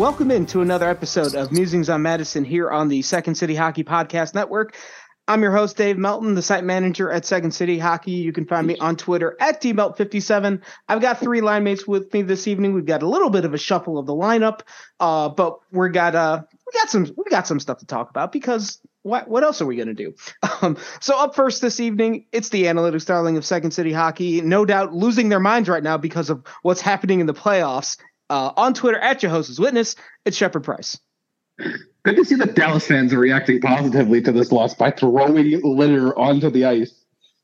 welcome into another episode of Musings on Madison here on the Second City Hockey Podcast Network. I'm your host, Dave Melton, the site manager at Second City Hockey. You can find me on Twitter at dmelt57. I've got three line mates with me this evening. We've got a little bit of a shuffle of the lineup, uh, but we got uh, we got some we got some stuff to talk about because what what else are we going to do? Um, so up first this evening, it's the analytics darling of Second City Hockey, no doubt losing their minds right now because of what's happening in the playoffs. Uh, on Twitter at Jehovah's Witness, it's Shepard Price. Good to see that Dallas fans are reacting positively to this loss by throwing litter onto the ice.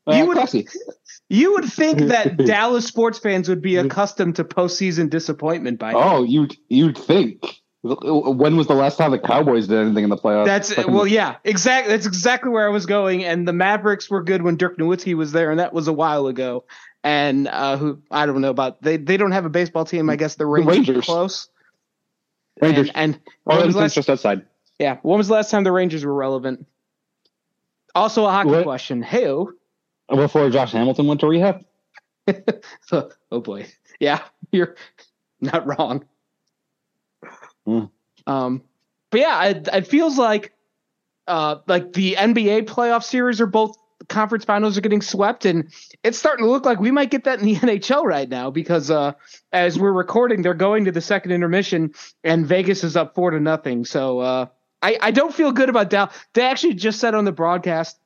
Uh, you would you would think that Dallas sports fans would be accustomed to postseason disappointment by now. Oh, you you'd think. When was the last time the Cowboys did anything in the playoffs? That's well, yeah, exactly. That's exactly where I was going. And the Mavericks were good when Dirk Nowitzki was there, and that was a while ago. And uh, who I don't know about they they don't have a baseball team. I guess the Rangers, the Rangers. close. Rangers. And, and oh, was last, just outside. Yeah. When was the last time the Rangers were relevant? Also a hockey what? question. Hey, before Josh Hamilton went to rehab. oh, oh boy. Yeah, you're not wrong. Mm. Um, but yeah, it, it feels like uh, like the NBA playoff series are both conference finals are getting swept, and it's starting to look like we might get that in the NHL right now because uh, as we're recording, they're going to the second intermission, and Vegas is up four to nothing. So uh, I I don't feel good about Dallas. They actually just said on the broadcast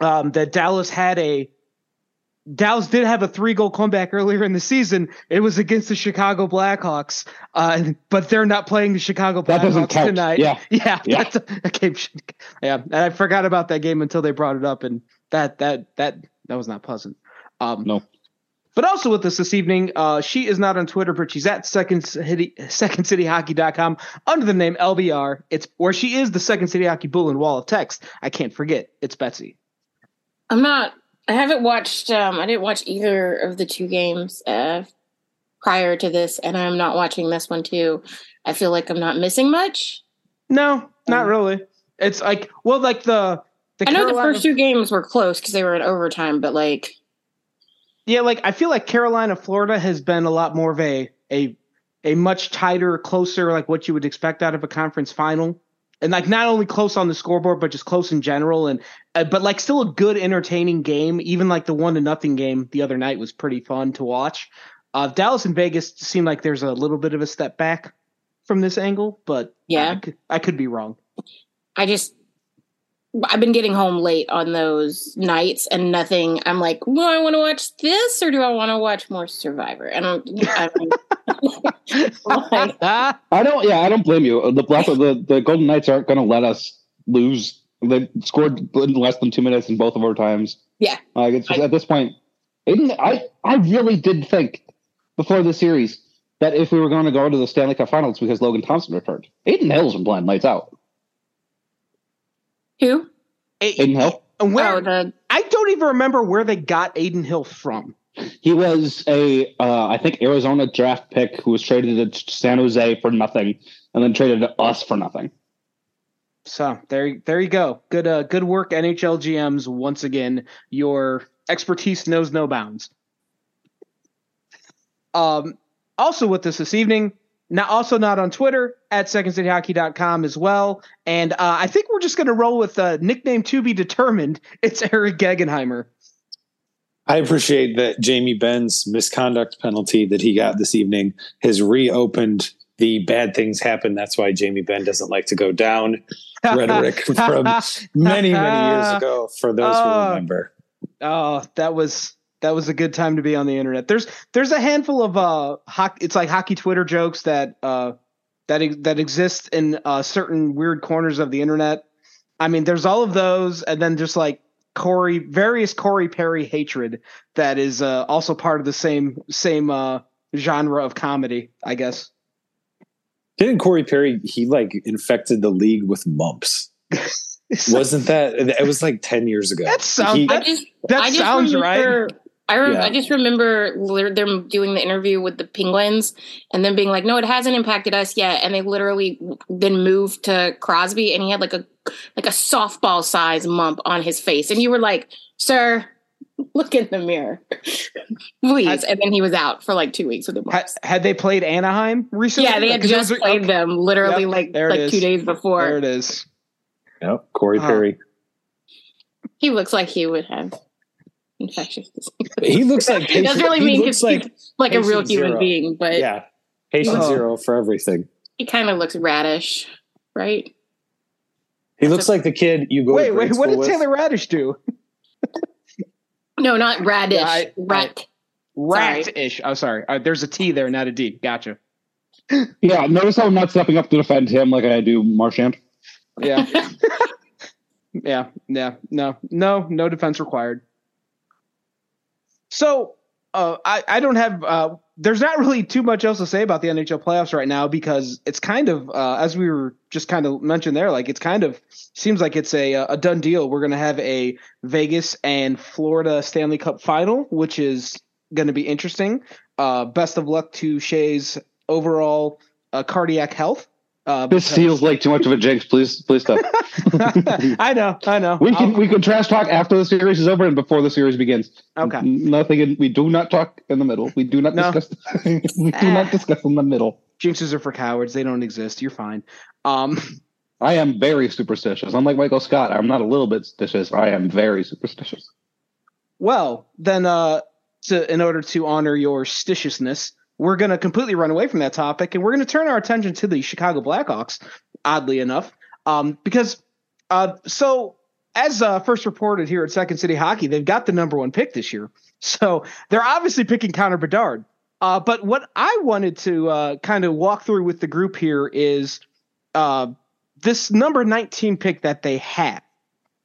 um, that Dallas had a Dallas did have a three goal comeback earlier in the season. It was against the Chicago Blackhawks, uh, but they're not playing the Chicago Blackhawks tonight. Yeah, yeah, yeah. That's a, game. Yeah, and I forgot about that game until they brought it up, and that that that that was not pleasant. Um, no. But also with us this evening, uh, she is not on Twitter, but she's at Second City, SecondCityHockey.com under the name LBR. It's where she is the Second City Hockey Bull and Wall of Text. I can't forget. It's Betsy. I'm not I haven't watched. Um, I didn't watch either of the two games uh, prior to this, and I'm not watching this one too. I feel like I'm not missing much. No, not um, really. It's like well, like the. the I know Carolina, the first two games were close because they were in overtime, but like. Yeah, like I feel like Carolina, Florida has been a lot more of a a a much tighter, closer, like what you would expect out of a conference final and like not only close on the scoreboard but just close in general and uh, but like still a good entertaining game. Even like the one to nothing game the other night was pretty fun to watch. Uh, dallas and vegas seem like there's a little bit of a step back from this angle but yeah. I could, I could be wrong. I just I've been getting home late on those nights and nothing. I'm like, do I want to watch this or do I want to watch more Survivor? And I'm, I don't, I don't. Yeah, I don't blame you. The Black, the the Golden Knights aren't going to let us lose. They scored less than two minutes in both of our times. Yeah, like it's just, I, at this point, Adin, I I really did think before the series that if we were going to go to the Stanley Cup Finals because Logan Thompson returned, Adin Hill's been playing lights out. Who? Adin Hill. Where? Oh, the... I don't even remember where they got Adin Hill from. He was a, uh, I think, Arizona draft pick who was traded to San Jose for nothing, and then traded to us for nothing. So there, there you go. Good, uh, good work, NHL GMs. Once again, your expertise knows no bounds. Um, also with us this evening, now also not on Twitter at secondcityhockey.com as well. And uh, I think we're just going to roll with a nickname to be determined. It's Eric Gegenheimer. I appreciate that Jamie Benn's misconduct penalty that he got this evening has reopened the bad things happen. That's why Jamie Ben doesn't like to go down rhetoric from many, many years ago for those who oh. remember. Oh, that was that was a good time to be on the internet. There's there's a handful of uh hockey it's like hockey Twitter jokes that uh that that exist in uh certain weird corners of the internet. I mean, there's all of those and then just like Corey, various Corey Perry hatred that is uh, also part of the same same uh, genre of comedy, I guess. Didn't Corey Perry? He like infected the league with mumps. Wasn't that? It was like ten years ago. That sounds. He, that, just, that sounds remember, right. I, re- yeah. I just remember them doing the interview with the Penguins and then being like, "No, it hasn't impacted us yet." And they literally then moved to Crosby, and he had like a like a softball size mump on his face, and you were like, "Sir, Look in the mirror, please. and then he was out for like two weeks with the Had, had they played Anaheim recently? Yeah, they had just are, played okay. them literally yep, like like two days before. There it is. Yep, Corey Perry. He looks like he would have infectious disease. He looks like patient, doesn't really mean he's like, like a real human zero. being, but yeah, patient oh. zero for everything. He kind of looks radish, right? He That's looks a, like the kid you go. Wait, wait, what did with. Taylor Raddysh do? no, not radish. Yeah, I, rat. Rat-ish. Oh, sorry. Uh, there's a T there, not a D. Gotcha. Yeah, notice how I'm not stepping up to defend him like I do Marchand. Yeah. yeah, yeah, no, no, no defense required. So uh, I, I don't have. Uh, there's not really too much else to say about the NHL playoffs right now because it's kind of, uh, as we were just kind of mentioned there, like it's kind of seems like it's a a done deal. We're to have a Vegas and Florida Stanley Cup final, which is going to be interesting. Uh, best of luck to Shay's overall uh, cardiac health. Uh, this feels like too much of a jinx. Please, please stop. I know, I know. We can I'll, we can trash talk after the series is over and before the series begins. Okay. Nothing. In, we do not talk in the middle. We do not no. discuss. we do not discuss in the middle. Jinxes are for cowards. They don't exist. You're fine. Um, I am very superstitious. Unlike Michael Scott, I'm not a little bit stitious. I am very superstitious. Well, then, uh, to, in order to honor your stitiousness, we're going to completely run away from that topic and we're going to turn our attention to the Chicago Blackhawks, oddly enough, um, because uh, so as uh, first reported here at Second City Hockey, they've got the number one pick this year. So they're obviously picking Connor Bedard. Uh, but what I wanted to uh, kind of walk through with the group here is uh, this number 19 pick that they have.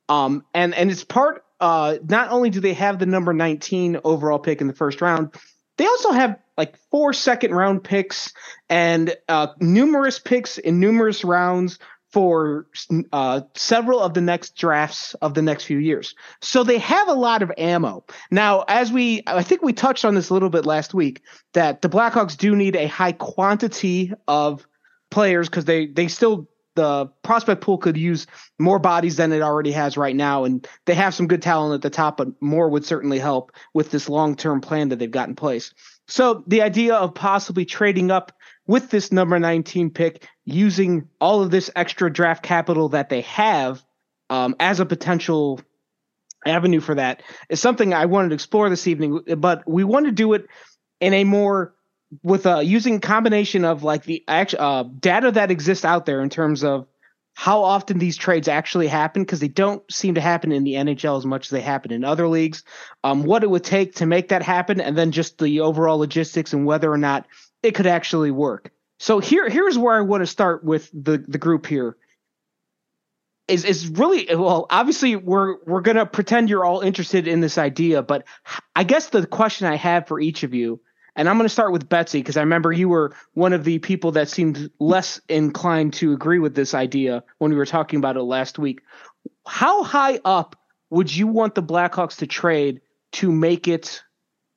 Um, and, and it's part, uh, not only do they have the number 19 overall pick in the first round, they also have like four second round picks and uh, numerous picks in numerous rounds for uh, several of the next drafts of the next few years. So they have a lot of ammo. Now, as we, I think we touched on this a little bit last week, that the Blackhawks do need a high quantity of players because they they still the prospect pool could use more bodies than it already has right now, and they have some good talent at the top, but more would certainly help with this long term plan that they've got in place. So the idea of possibly trading up with this number 19 pick, using all of this extra draft capital that they have um, as a potential avenue for that is something I wanted to explore this evening. But we want to do it in a more with uh, using combination of like the actual uh, data that exists out there in terms of how often these trades actually happen because they don't seem to happen in the NHL as much as they happen in other leagues. Um, what it would take to make that happen, and then just the overall logistics and whether or not it could actually work. So here, here's where I want to start with the the group here. Is is really well. Obviously, we're we're gonna pretend you're all interested in this idea, but I guess the question I have for each of you and I'm going to start with Betsy because I remember you were one of the people that seemed less inclined to agree with this idea when we were talking about it last week. How high up would you want the Blackhawks to trade to make it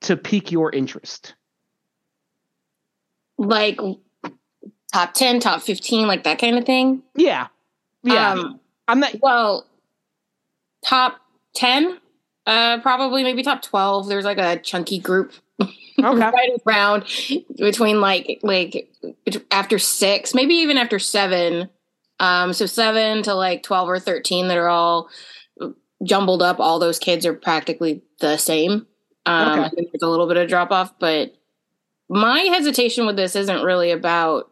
to pique your interest? Like top 10, top 15, like that kind of thing? Yeah. Yeah. Um, I'm not Well, top 10, uh probably maybe top 12. There's like a chunky group okay. right around between like like after six, maybe even after seven. Um, so seven to like twelve or thirteen that are all jumbled up. All those kids are practically the same. Um, okay. I think there's a little bit of drop off, but my hesitation with this isn't really about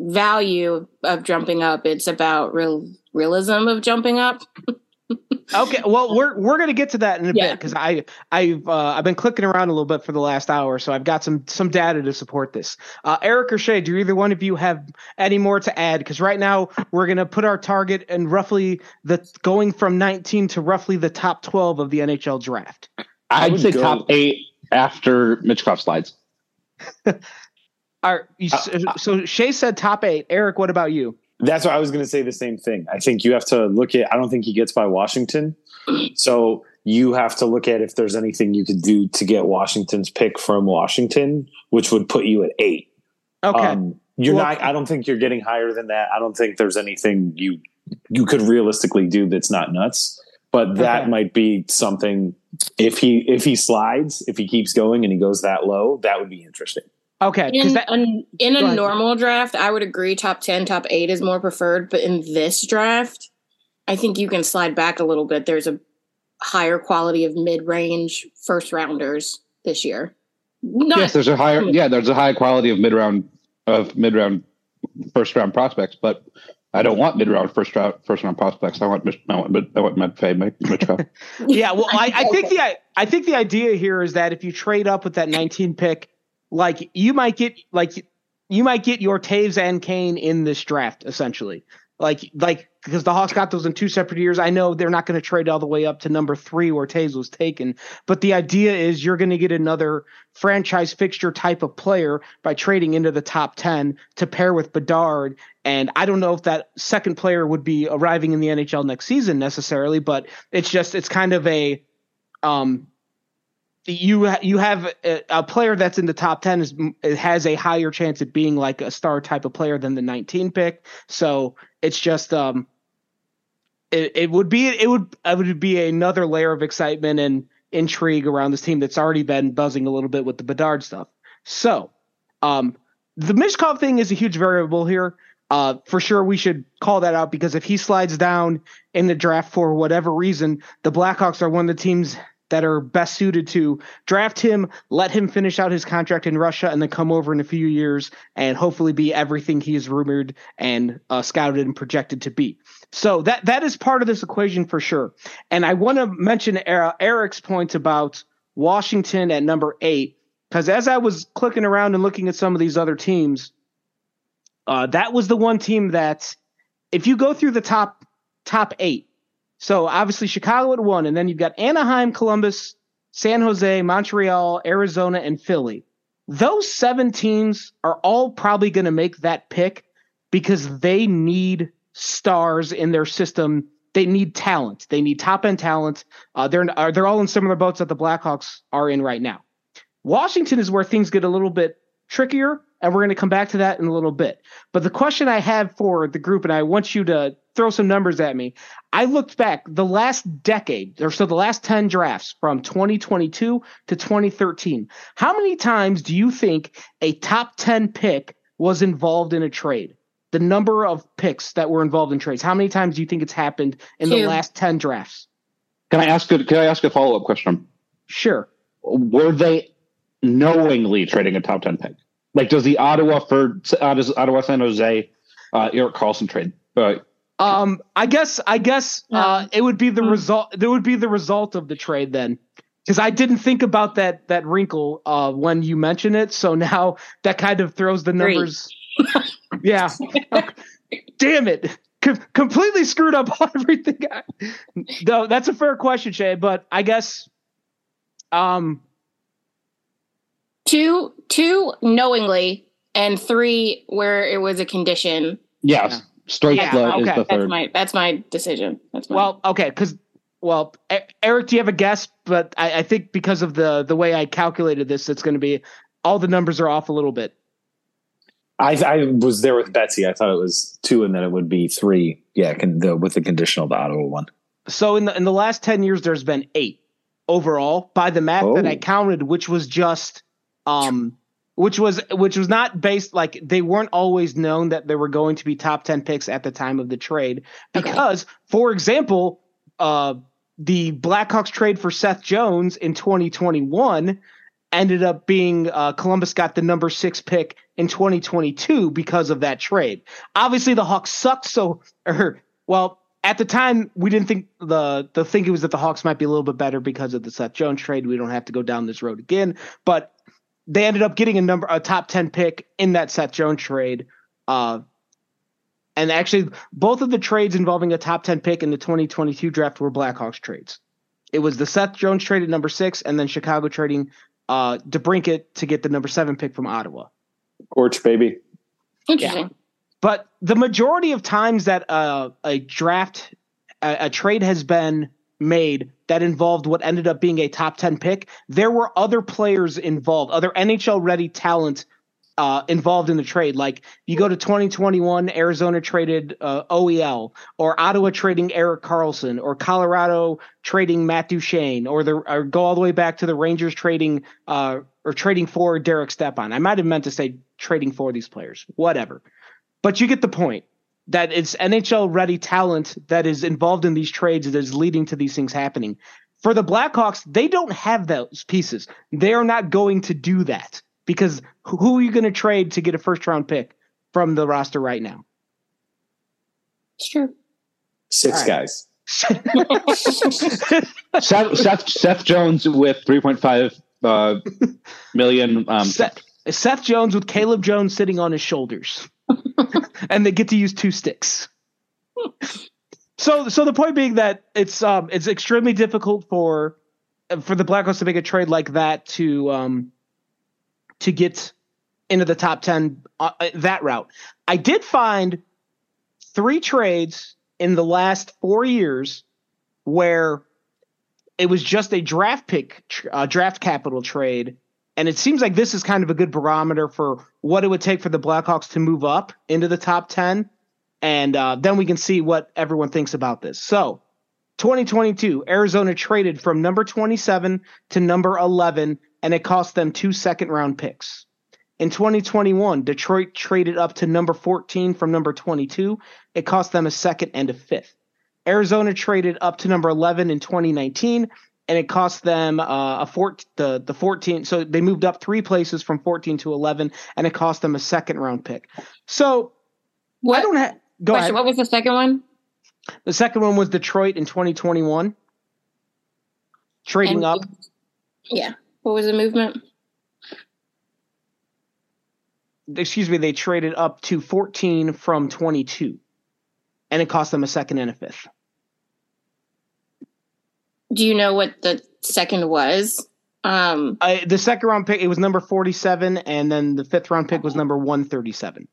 value of jumping up. It's about real realism of jumping up. okay, well, we're we're gonna get to that in a yeah. bit because I I've uh, I've been clicking around a little bit for the last hour, so I've got some some data to support this. Uh, Eric or Shea, do either one of you have any more to add? Because right now we're gonna put our target in roughly the going from 19 to roughly the top 12 of the NHL draft. I'd say go. top eight after Michkov slides. Are you, uh, so Shea said top eight. Eric, what about you? That's why I was going to say the same thing. I think you have to look at. I don't think he gets by Washington, so you have to look at if there's anything you could do to get Washington's pick from Washington, which would put you at eight. Okay, um, you're well, not. I don't think you're getting higher than that. I don't think there's anything you you could realistically do that's not nuts. but that okay. might be something if he if he slides, if he keeps going and he goes that low, that would be interesting. Okay. In, that, an, in a normal draft, I would agree top 10, top 8 is more preferred, but in this draft, I think you can slide back a little bit. There's a higher quality of mid-range first rounders this year. Not, yes, there's a higher hmm. yeah, there's a high quality of mid-round of mid-round first round prospects, but I don't want mid round first round first round prospects. I want I want I want Medfay Mitchell. yeah, well, I, I think the I think the idea here is that if you trade up with that 19 pick, like you might get like you might get your Toews and Kane in this draft essentially. Like like because the Hawks got those in two separate years. I know they're not going to trade all the way up to number three where Toews was taken, but the idea is you're going to get another franchise fixture type of player by trading into the top 10 to pair with Bedard. And I don't know if that second player would be arriving in the NHL next season necessarily, but it's just, it's kind of a, um, you you have a, a, player that's in the top 10 is has a higher chance of being like a star type of player than the 19 pick so it's just um it, it would be it would it would be another layer of excitement and intrigue around this team that's already been buzzing a little bit with the Bedard stuff. So, um, the Michkov thing is a huge variable here. Uh, for sure, we should call that out because if he slides down in the draft for whatever reason, the Blackhawks are one of the teams that are best suited to draft him, let him finish out his contract in Russia, and then come over in a few years and hopefully be everything he is rumored and uh, scouted and projected to be. So that that is part of this equation for sure. And I want to mention Eric's point about Washington at number eight because as I was clicking around and looking at some of these other teams, uh, that was the one team that, if you go through the top top eight, so obviously Chicago at one, and then you've got Anaheim, Columbus, San Jose, Montreal, Arizona, and Philly. Those seven teams are all probably going to make that pick because they need stars in their system. They need talent. They need top end talent. Uh, they're uh, they're all in similar boats that the Blackhawks are in right now. Washington is where things get a little bit trickier, and we're going to come back to that in a little bit. But the question I have for the group, and I want you to throw some numbers at me. I looked back the last decade, or so the last 10 drafts from 2022 to 2013. How many times do you think a top 10 pick was involved in a trade? The number of picks that were involved in trades. How many times do you think it's happened in Two. the last 10 drafts? Can I ask a, can I ask a follow up question? Sure. Were they knowingly trading a top 10 pick? Like, does the Ottawa for uh, does Ottawa San Jose uh, Erik Karlsson trade uh, um, I guess I guess uh, it would be the mm. result. There would be the result of the trade then, because I didn't think about that that wrinkle uh, when you mention it. So now that kind of throws the numbers. yeah, damn it, Com- completely screwed up everything. no, that's a fair question, Shay. But I guess, um, two two knowingly and three where it was a condition. Yes. Yeah. Straight yeah, okay. is the third. That's my that's my decision. That's my well, okay, because well, Eric, do you have a guess? But I, I think because of the the way I calculated this, it's going to be all the numbers are off a little bit. I, I was there with Betsy. I thought it was two, and then it would be three. Yeah, can, the, with the conditional, the Ottawa one. So in the in the last ten years, there's been eight overall by the math oh. that I oh. counted, which was just um which was which was not based like they weren't always known that there were going to be top 10 picks at the time of the trade because okay. for example uh the Blackhawks trade for Seth Jones in 2021 ended up being uh, Columbus got the number 6 pick in 2022 because of that trade. Obviously the Hawks sucked so or well at the time we didn't think the the thinking was that the Hawks might be a little bit better because of the Seth Jones trade. We don't have to go down this road again, but they ended up getting a number a top 10 pick in that Seth Jones trade. Uh, and actually, both of the trades involving a top 10 pick in the 2022 draft were Blackhawks trades. It was the Seth Jones trade at number six, and then Chicago trading uh, DeBrincat to get the number seven pick from Ottawa. Orch, baby. Interesting. Yeah. But the majority of times that uh, a draft, a, a trade has been made that involved what ended up being a top 10 pick, there were other players involved, other NHL ready talent uh, involved in the trade. Like you go to 2021, Arizona traded uh, OEL, or Ottawa trading Erik Karlsson, or Colorado trading Matt Duchene, or the or go all the way back to the Rangers trading uh, or trading for Derek Stepan. I might have meant to say trading for these players, whatever. But you get the point that it's NHL ready talent that is involved in these trades that is leading to these things happening. For the Blackhawks, they don't have those pieces. They are not going to do that because who are you going to trade to get a first round pick from the roster right now? It's true. Six right. guys. Seth, Seth, Seth Jones with 3.5 uh, million. Um, Seth, Seth Jones with Caleb Jones sitting on his shoulders. and they get to use two sticks. So, so the point being that it's um it's extremely difficult for for the Blackhawks to make a trade like that to um to get into the top 10 uh, uh, that route. I did find three trades in the last 4 years where it was just a draft pick uh, draft capital trade and it seems like this is kind of a good barometer for what it would take for the Blackhawks to move up into the top 10 and uh, then we can see what everyone thinks about this. So, 2022, Arizona traded from number 27 to number 11 and it cost them two second round picks. In 2021, Detroit traded up to number 14 from number 22. It cost them a second and a fifth. Arizona traded up to number 11 in 2019, and it cost them uh, a four, the the 14. So they moved up three places from 14 to 11, and it cost them a second round pick. So what? I don't have. Go Question, ahead. What was the second one? The second one was Detroit in 2021, trading and, up. Yeah. What was the movement? Excuse me, they traded up to 14 from 22, and it cost them a second and a fifth. Do you know what the second was? Um, I, the second round pick, it was number 47, and then the fifth round pick was number 137.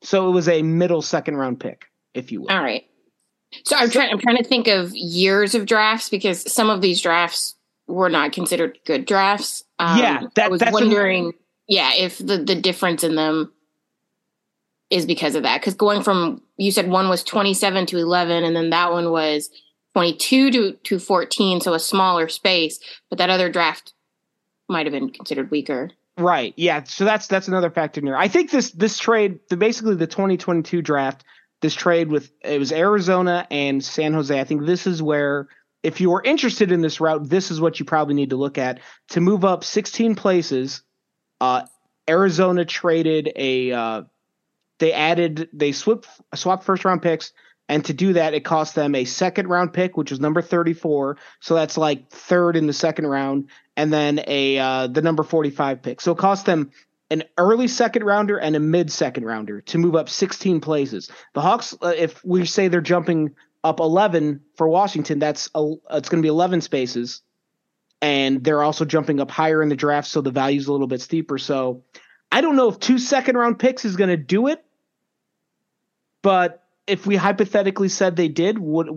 So it was a middle second round pick, if you will. All right. So I'm trying. I'm trying to think of years of drafts because some of these drafts were not considered good drafts. Um, yeah, that, I was wondering. yeah, if the the difference in them is because of that. Because going from you said one was 27 to 11, and then that one was 22 to to 14, so a smaller space. But that other draft might have been considered weaker. Right. Yeah. So that's that's another factor in here. I think this this trade, the basically the 2022 draft, this trade with it was Arizona and San Jose. I think this is where if you are interested in this route, this is what you probably need to look at to move up 16 places. Uh, Arizona traded a, uh, they added, they swapped, swapped first round picks. And to do that, it cost them a second round pick, which was number 34. So that's like third in the second round. And then a, uh, the number 45 pick. So it cost them an early second rounder and a mid second rounder to move up 16 places. The Hawks, uh, if we say they're jumping up 11 for Washington. That's a, it's going to be 11 spaces, and they're also jumping up higher in the draft, so the value's a little bit steeper. So I don't know if two second round picks is going to do it, but if we hypothetically said they did, would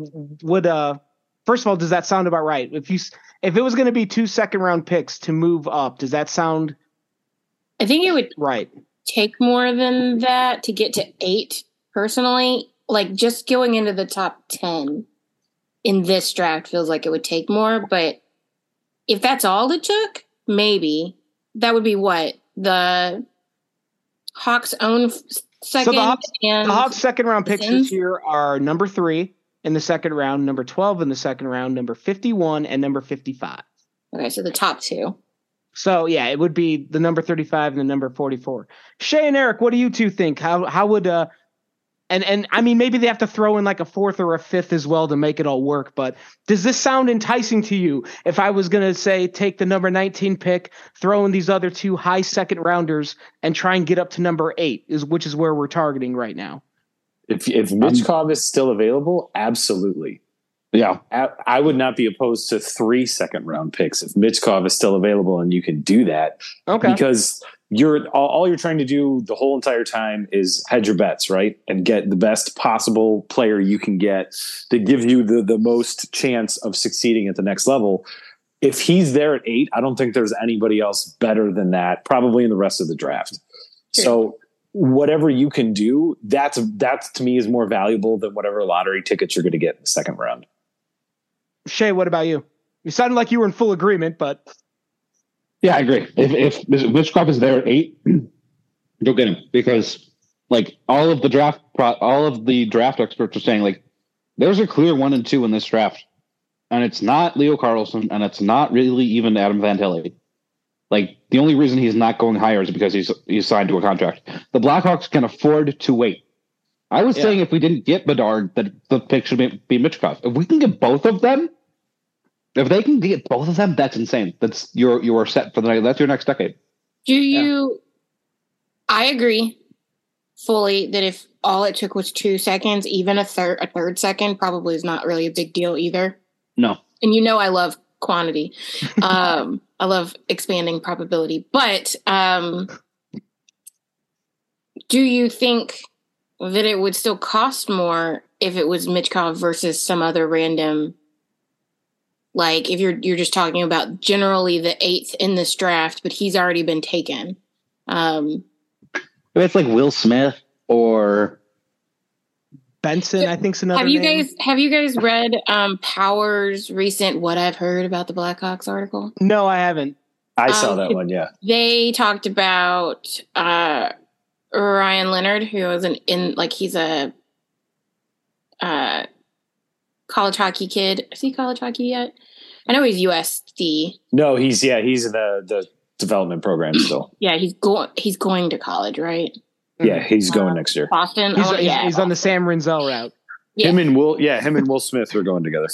would uh first of all, does that sound about right? If you if it was going to be two second round picks to move up, does that sound? I think it would right take more than that to get to eight. Personally, like just going into the top 10 in this draft feels like it would take more, but if that's all it took, maybe that would be what the Hawks' own second. So the Hawks, the second round picks this year are number three in the second round, number 12 in the second round, number 51, and number 55. Okay, so the top two. So yeah, it would be the number 35 and the number 44. Shay and Eric, what do you two think? How how would uh and and I mean maybe they have to throw in like a fourth or a fifth as well to make it all work. But does this sound enticing to you? If I was gonna say take the number 19 pick, throw in these other two high second rounders, and try and get up to number eight, is which is where we're targeting right now. If if Michkov um, is still available, absolutely. Yeah, I would not be opposed to three second round picks if Michkov is still available and you can do that. Okay. Because you're all, all, you're trying to do the whole entire time is hedge your bets, right? And get the best possible player you can get that gives you the, the most chance of succeeding at the next level. if he's there at eight, I don't think there's anybody else better than that, probably in the rest of the draft. Sure. So whatever you can do, that's that's to me is more valuable than whatever lottery tickets you're going to get in the second round. Shay, what about you? You sounded like you were in full agreement, but yeah, I agree. If if Michkov is there at eight, go get him because like all of the draft, all of the draft experts are saying like there's a clear one and two in this draft, and it's not Leo Carlsson and it's not really even Adam Van Fantilli. Like the only reason he's not going higher is because he's he's signed to a contract. The Blackhawks can afford to wait. I was yeah. saying if we didn't get Bedard, that the pick should be, be Michkov. If we can get both of them, if they can get both of them, that's insane. That's you're you're set for the night. that's your next decade. Do you? Yeah. I agree fully that if all it took was two seconds, even a third a third second probably is not really a big deal either. No. And you know I love quantity. um, I love expanding probability. But um, do you think that it would still cost more if it was Michkov versus some other random like if you're you're just talking about generally the eighth in this draft, but he's already been taken. Um if it's like Will Smith or Benson, I think's another. Have you name. guys have you guys read um Power's recent "What I've Heard About the Blackhawks" article? No, I haven't. I um, saw that one. Yeah, they talked about uh Ryan Leonard, who is an in like he's a uh college hockey kid. Is he college hockey yet? I know he's USD. No, he's yeah, he's in the the development program still. yeah, he's going he's going to college, right? Yeah, he's going uh, next year. Boston. He's, oh, he's, yeah, he's on the Sam Rinzel route. Yeah. Him and Will, yeah, him and Will Smith are going together.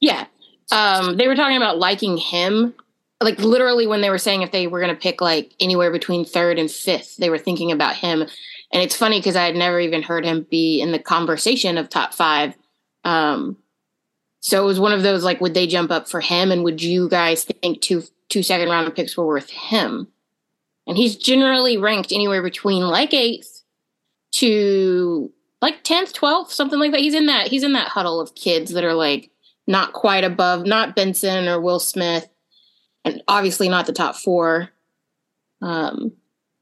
Yeah, um, they were talking about liking him. Like literally, when they were saying if they were going to pick like anywhere between third and fifth, they were thinking about him. And it's funny because I had never even heard him be in the conversation of top five. Um, so it was one of those like, would they jump up for him? And would you guys think two two second round picks were worth him? And he's generally ranked anywhere between like eighth to like tenth, twelfth, something like that. He's in that he's in that huddle of kids that are like not quite above, not Benson or Will Smith, and obviously not the top four. Um,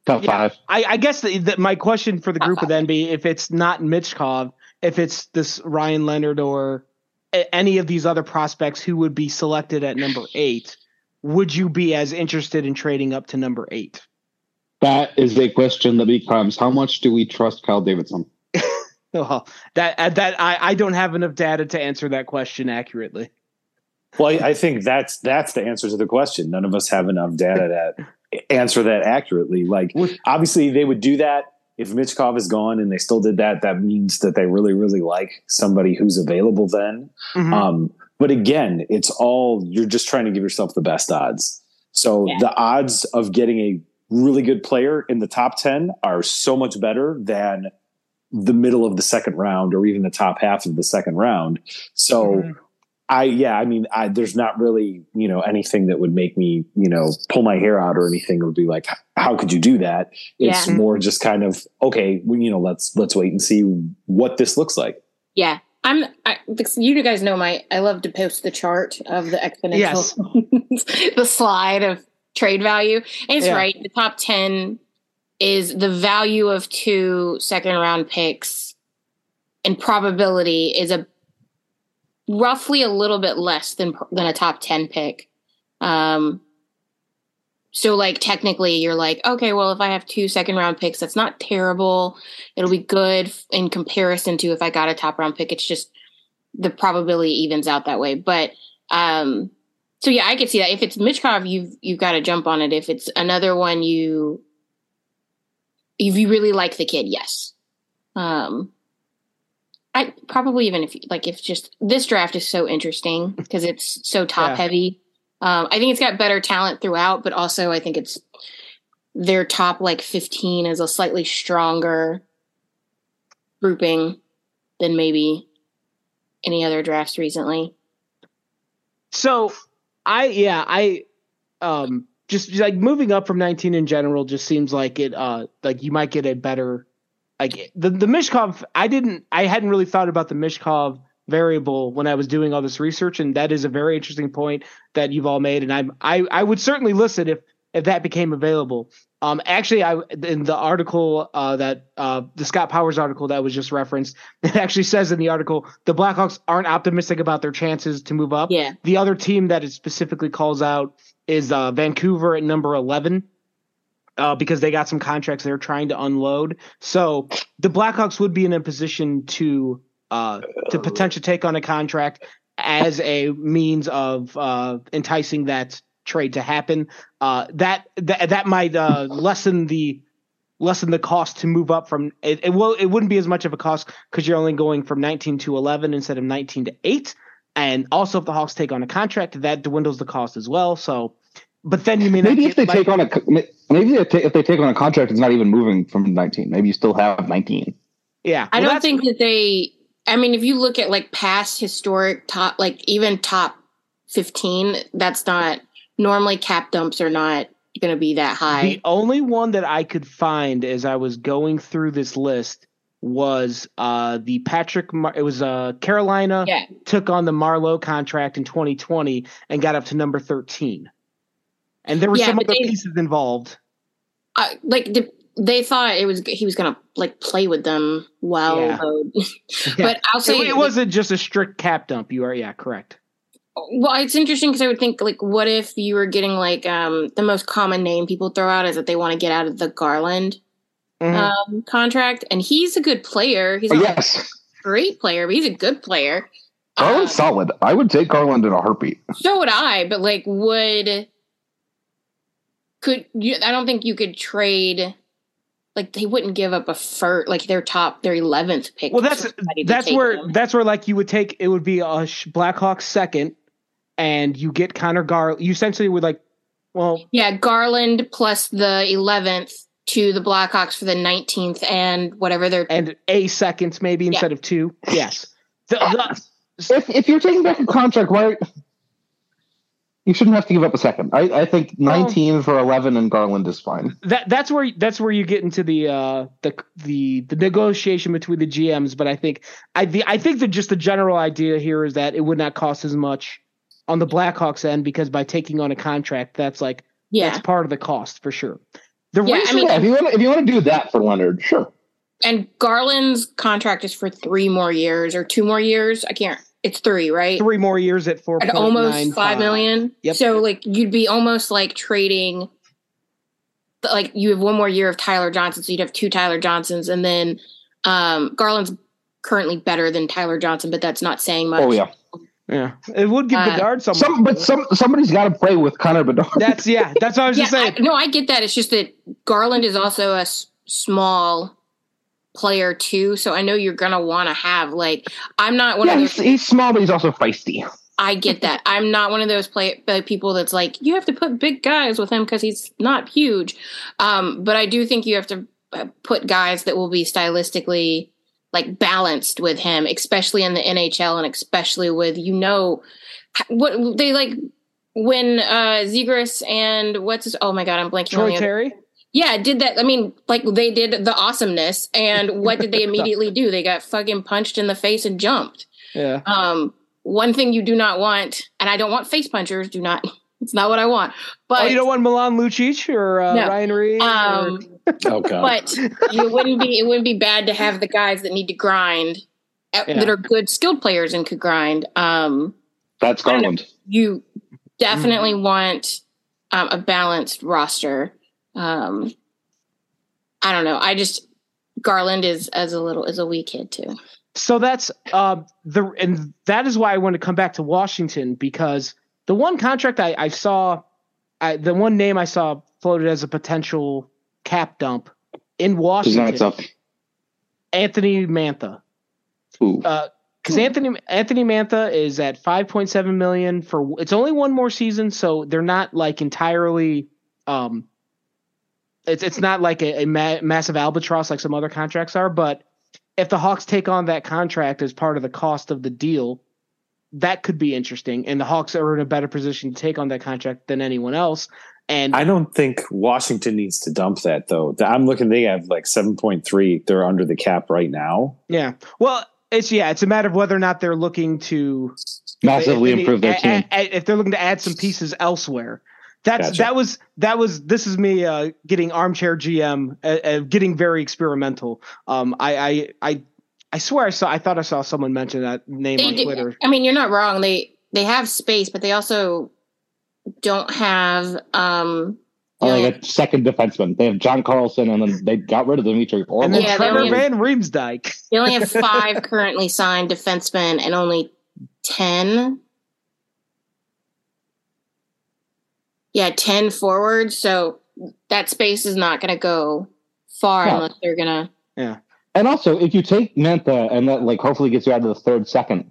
top yeah, five. I, I guess the, the, my question for the group would then be if it's not Michkov, if it's this Ryan Leonard or any of these other prospects who would be selected at number eight, would you be as interested in trading up to number eight? That is a question that becomes: How much do we trust Kyle Davidson? well, that uh, that I, I don't have enough data to answer that question accurately. Well, I, I think that's that's the answer to the question. None of us have enough data to answer that accurately. Like, obviously, they would do that if Michkov is gone and they still did that, that means that they really, really like somebody who's available then. Mm-hmm. Um, but again, it's all you're just trying to give yourself the best odds. So yeah. the odds of getting a really good player in the top 10 are so much better than the middle of the second round or even the top half of the second round. So mm-hmm. I yeah, I mean, I, there's not really you know anything that would make me you know pull my hair out or anything. It would be like, how could you do that? It's yeah. more just kind of okay. Well, you know, let's let's wait and see what this looks like. Yeah, I'm. I, you guys know my. I love to post the chart of the exponential, yes. the slide of trade value. And it's yeah. right. The top ten is the value of two second round picks, and probability is a roughly a little bit less than than a top 10 pick. Um so like technically you're like, okay, well if I have two second round picks, that's not terrible. It'll be good in comparison to if I got a top round pick. It's just the probability evens out that way. But um so yeah, I could see that. If it's Michkov, you've you've got to jump on it. If it's another one you if you really like the kid, yes. Um I probably even if like if just this draft is so interesting because it's so top yeah. heavy. Um, I think it's got better talent throughout, but also I think it's their top like 15 is a slightly stronger grouping than maybe any other drafts recently. So I yeah, I um just like moving up from 19 in general just seems like it uh like you might get a better like the the Michkov, I didn't, I hadn't really thought about the Michkov variable when I was doing all this research, and that is a very interesting point that you've all made. And I'm I I would certainly listen if if that became available. Um, actually, I in the article uh, that uh, the Scott Powers article that was just referenced, it actually says in the article the Blackhawks aren't optimistic about their chances to move up. Yeah. The other team that it specifically calls out is uh, Vancouver at number eleven. Uh, because they got some contracts they're trying to unload, so the Blackhawks would be in a position to uh, to potentially take on a contract as a means of uh, enticing that trade to happen. Uh, that that that might uh, lessen the lessen the cost to move up from it. It will it wouldn't be as much of a cost because you're only going from 19 to 11 instead of 19 to eight. And also, if the Hawks take on a contract, that dwindles the cost as well. So, but then you mean maybe if they like, take on a maybe if they, take on a contract, it's not even moving from 19. Maybe you still have 19. Yeah, I don't think that they. I mean, if you look at like past historic top, like even top 15, that's not normally cap dumps are not going to be that high. The only one that I could find as I was going through this list was uh, the Patrick. Mar- it was uh, Carolina yeah. took on the Marleau contract in 2020 and got up to number 13. And there were yeah, some other they, pieces involved. Uh, like the, they thought it was he was going to like play with them well, yeah. but I'll say it, it wasn't just a strict cap dump. You are yeah correct. Well, it's interesting because I would think like, what if you were getting like um the most common name people throw out is that they want to get out of the Garland mm-hmm. um, contract, and he's a good player. He's oh, yes. a great player, but he's a good player. Garland's um, solid. I would take Garland in a heartbeat. So would I, but like, would could you? I don't think you could trade. Like they wouldn't give up a first, like their top, their eleventh pick. Well, that's that's where them. that's where like you would take it would be a Blackhawks second, and you get Connor Gar. You essentially would like, well, yeah, Garland plus the eleventh to the Blackhawks for the nineteenth and whatever they're and a seconds maybe yeah. instead of two. Yes. The, the, if if you're taking back a contract, why you shouldn't have to give up a second. I, I think 19 oh. for 11 and Garland is fine. That that's where that's where you get into the uh the the the negotiation between the GMs. But I think I the I think that just the general idea here is that it would not cost as much on the Blackhawks end because by taking on a contract, that's like yeah. that's part of the cost for sure. The yeah, reason, I mean, yeah, if you want to, if you want to do that for Leonard, sure. And Garland's contract is for three more years or two more years. I can't. It's three, right? Three more years at four. At almost five million. Yep. So like you'd be almost like trading. Like you have one more year of Tyler Johnson, so you'd have two Tyler Johnsons, and then um, Garland's currently better than Tyler Johnson, but that's not saying much. Oh yeah. Yeah, it would give uh, Bedard some, some but some somebody's got to play with Connor Bedard. That's yeah. That's what I was yeah, just saying. I, no, I get that. It's just that Garland is also a s- small player too, so I know you're gonna want to have like I'm not one yeah, of those. He's, he's small, but he's also feisty. I get that. I'm not one of those play uh, people that's like you have to put big guys with him because he's not huge. Um, but I do think you have to uh, put guys that will be stylistically like balanced with him, especially in the NHL and especially with you know what they like when uh Zegras and what's his oh my god I'm blanking Troy on the Terry. Other, yeah, did that. I mean, like they did the awesomeness, and what did they immediately do? They got fucking punched in the face and jumped. Yeah. Um, one thing you do not want, and I don't want face punchers. Do not it's not what I want. But oh, you don't want Milan Lucic or uh, no. Ryan Reed? Um, oh God. But it wouldn't be it wouldn't be bad to have the guys that need to grind uh, yeah. that are good skilled players and could grind. Um, That's Garland. You definitely want um, a balanced roster. Um, I don't know. I just Garland is as a little as a wee kid too. So that's uh, the and that is why I want to come back to Washington because the one contract I, I saw, I, the one name I saw floated as a potential cap dump in Washington. Anthony Mantha. Because uh, Anthony Anthony Mantha is at five point seven million for it's only one more season, so they're not like entirely. Um, it's it's not like a, a ma- massive albatross like some other contracts are, but if the Hawks take on that contract as part of the cost of the deal, that could be interesting. And the Hawks are in a better position to take on that contract than anyone else. And I don't think Washington needs to dump that though. I'm looking; they have like 7.3. They're under the cap right now. Yeah. Well, it's yeah, it's a matter of whether or not they're looking to massively if improve their team. if they're looking to add some pieces elsewhere. That's gotcha. that was that was this is me uh, getting armchair GM, uh, uh, getting very experimental. Um, I, I I I swear I saw I thought I saw someone mention that name they on do, Twitter. I mean, you're not wrong. They they have space, but they also don't have um Oh, like a second defenseman. They have John Carlson, and then they got rid of Dmitry Orlov. And then yeah, Trevor Van Riemsdyk. They only have five currently signed defensemen, and only ten. Yeah, ten forwards. So that space is not going to go far yeah. unless they're going to. Yeah. And also, if you take Mantha and that like hopefully gets you out of the third second,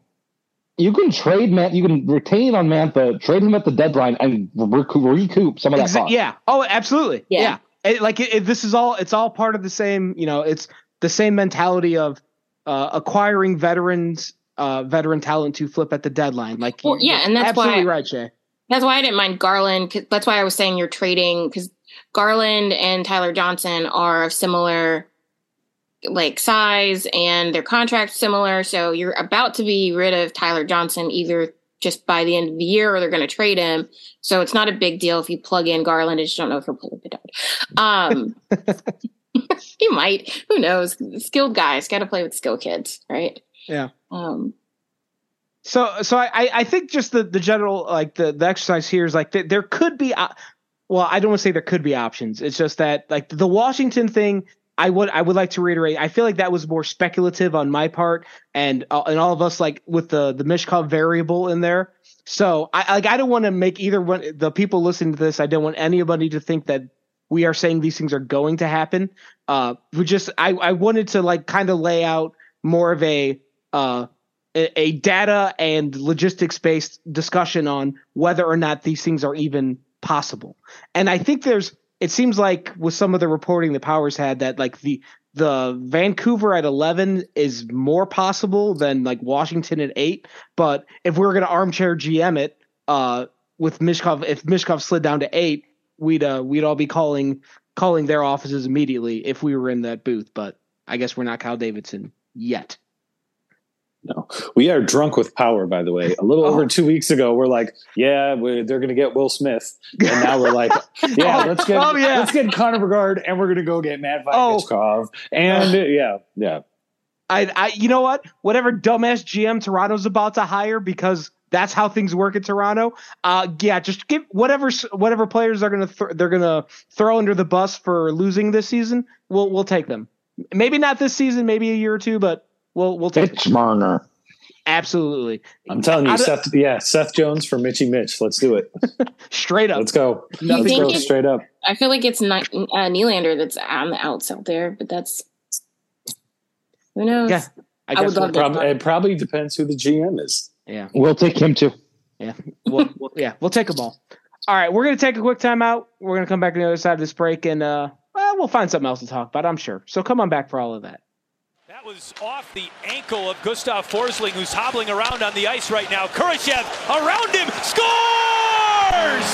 you can trade man. You can retain on Mantha, trade him at the deadline, and recoup, recoup some of that. Exa- yeah. Oh, absolutely. Yeah. yeah. It, like it, it, this is all. It's all part of the same. You know, it's the same mentality of uh, acquiring veterans, uh, veteran talent to flip at the deadline. Like, well, yeah, and that's absolutely why, right, Shay. That's why I didn't mind Garland. Cause that's why I was saying you're trading because Garland and Tyler Johnson are of similar like size and their contract's similar. So you're about to be rid of Tyler Johnson either just by the end of the year or they're going to trade him. So it's not a big deal if you plug in Garland. I just don't know if he'll play with the dog. Um, he might. Who knows? Skilled guys got to play with skill kids, right? Yeah. Um, so, so I, I think just the, the general like the, the exercise here is like th- there could be, uh, well, I don't want to say there could be options. It's just that like the Washington thing I would I would like to reiterate. I feel like that was more speculative on my part, and uh, and all of us like with the the Michkov variable in there. So I like I don't want to make either one the people listening to this. I don't want anybody to think that we are saying these things are going to happen. Uh, we just I I wanted to like kind of lay out more of a uh a, data and logistics based discussion on whether or not these things are even possible. And I think there's it seems like with some of the reporting the powers had that like the the Vancouver at 11 is more possible than like Washington at 8 but if we are going to armchair GM it uh with Michkov if Michkov slid down to 8 we'd uh we'd all be calling calling their offices immediately if we were in that booth. But I guess we're not Kyle Davidson yet no, we are drunk with power. By the way, a little oh. over two weeks ago, we're like, yeah, we're, they're going to get Will Smith, and now we're like, yeah, let's get oh, yeah. let's get Connor Bedard, and we're going to go get Matt Michkov, oh. and yeah, yeah. I, I, you know what? Whatever dumbass GM Toronto's about to hire because that's how things work in Toronto. Uh, yeah, just give whatever whatever players are gonna th- they're gonna throw under the bus for losing this season. We'll we'll take them. Maybe not this season, maybe a year or two, but We'll we'll take Mitch Marner. Absolutely. I'm telling you, Seth. Yeah, Seth Jones for Mitchy Mitch. Let's do it. straight up. Let's go. Let's go straight up. I feel like it's not uh, Nylander that's on the outs out there, but that's who knows. Yeah, I, I would love prob- It probably depends who the GM is. Yeah, we'll take him too. Yeah, we'll, we'll, yeah, we'll take them all. All right, we're gonna take a quick time out. We're gonna come back on the other side of this break, and uh, well, we'll find something else to talk about. I'm sure. So come on back for all of that. That was off the ankle of Gustav Forsling, who's hobbling around on the ice right now. Kurashev around him, scores!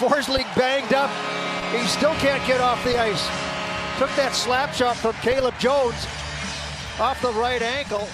Forsling banged up. He still can't get off the ice. Took that slap shot from Caleb Jones off the right ankle.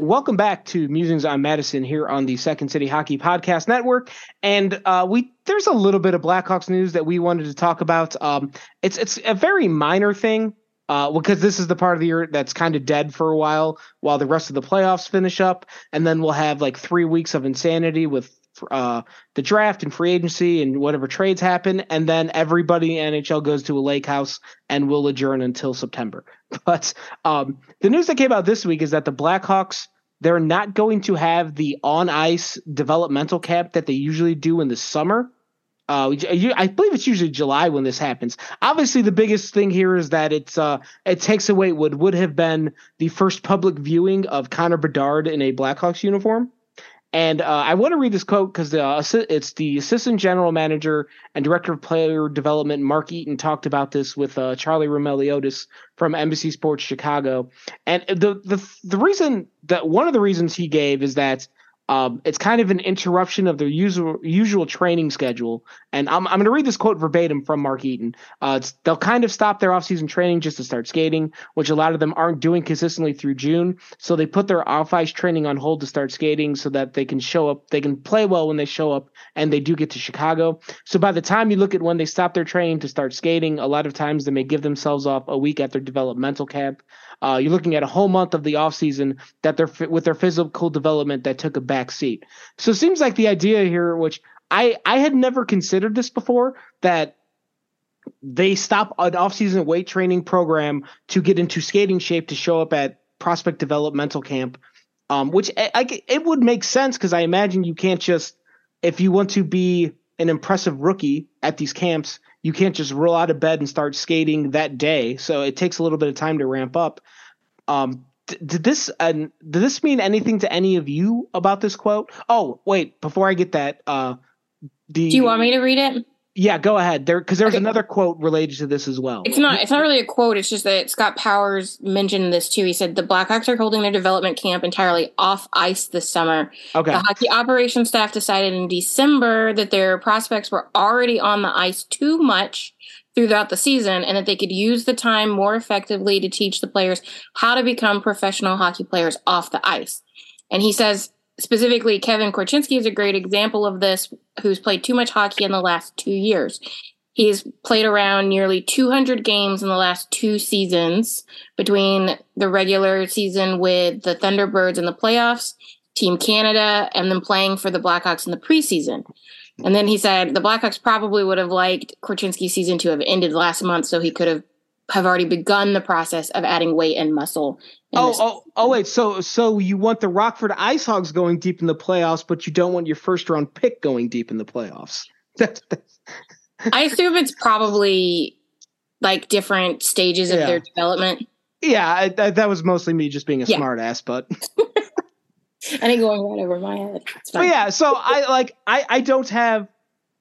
Welcome back to Musings on Madison here on the Second City Hockey Podcast Network. And uh, we there's a little bit of Blackhawks news that we wanted to talk about. Um, it's it's a very minor thing uh, because this is the part of the year that's kind of dead for a while while the rest of the playoffs finish up, and then we'll have like three weeks of insanity with uh, the draft and free agency and whatever trades happen, and then everybody in NHL goes to a lake house and will adjourn until September. But um, the news that came out this week is that the Blackhawks they're not going to have the on ice developmental camp that they usually do in the summer. Uh, I believe it's usually July when this happens. Obviously, the biggest thing here is that it's uh, it takes away what would have been the first public viewing of Connor Bedard in a Blackhawks uniform. And uh, I want to read this quote because uh, it's the assistant general manager and director of player development, Mark Eaton, talked about this with uh, Charlie Roumeliotis from NBC Sports Chicago. And the, the the reason that one of the reasons he gave is that um, it's kind of an interruption of their usual usual training schedule. And I'm, I'm going to read this quote verbatim from Mark Eaton. Uh, they'll kind of stop their offseason training just to start skating, which a lot of them aren't doing consistently through June. So they put their off ice training on hold to start skating so that they can show up, they can play well when they show up, and they do get to Chicago. So by the time you look at when they stop their training to start skating, a lot of times they may give themselves off a week at their developmental camp. Uh, you're looking at a whole month of the offseason that they're with their physical development that took a back seat. So it seems like the idea here, which I I had never considered this before, that they stop an offseason weight training program to get into skating shape to show up at prospect developmental camp, um, which I, I, it would make sense because I imagine you can't just if you want to be an impressive rookie at these camps, you can't just roll out of bed and start skating that day. So it takes a little bit of time to ramp up. Um, did this uh, did this mean anything to any of you about this quote? Oh, wait, before I get that, uh, do you want me to read it? Yeah, go ahead. There because there's okay. another quote related to this as well. It's not it's not really a quote, it's just that Scott Powers mentioned this too. He said the Blackhawks are holding their development camp entirely off ice this summer. Okay. The hockey operations staff decided in December that their prospects were already on the ice too much throughout the season and that they could use the time more effectively to teach the players how to become professional hockey players off the ice. And he says specifically Kevin Korchinski is a great example of this, who's played too much hockey in the last two years. He's played around nearly 200 games in the last two seasons between the regular season with the Thunderbirds in the playoffs, Team Canada, and then playing for the Blackhawks in the preseason. And then he said the Blackhawks probably would have liked Korchinski's season to have ended last month so he could have have already begun the process of adding weight and muscle. Oh, oh, oh, wait. So, so you want the Rockford Ice Hogs going deep in the playoffs, but you don't want your first round pick going deep in the playoffs. I assume it's probably like different stages of yeah. their development. Yeah, I, I, that was mostly me just being a yeah. smart ass, but. I think going right over my head. But yeah, so I like I I don't have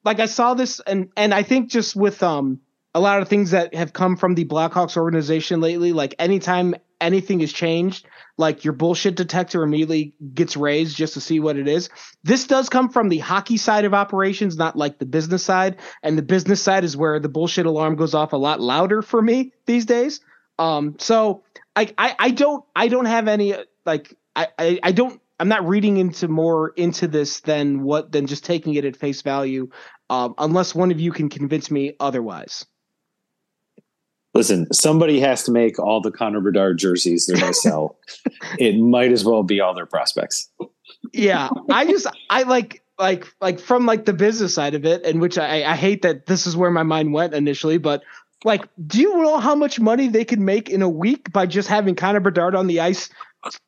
like I saw this and and I think just with um a lot of things that have come from the Blackhawks organization lately. Like anytime anything is changed, like your bullshit detector immediately gets raised just to see what it is. This does come from the hockey side of operations, not like the business side. And the business side is where the bullshit alarm goes off a lot louder for me these days. Um, so I, I, I don't, I don't have any like, I, I, I don't I'm not reading into more into this than what than just taking it at face value, um, unless one of you can convince me otherwise. Listen, somebody has to make all the Connor Bedard jerseys they're going to sell. it might as well be all their prospects. Yeah, I just I like like like from like the business side of it, and which I I hate that this is where my mind went initially, but like, do you know how much money they could make in a week by just having Connor Bedard on the ice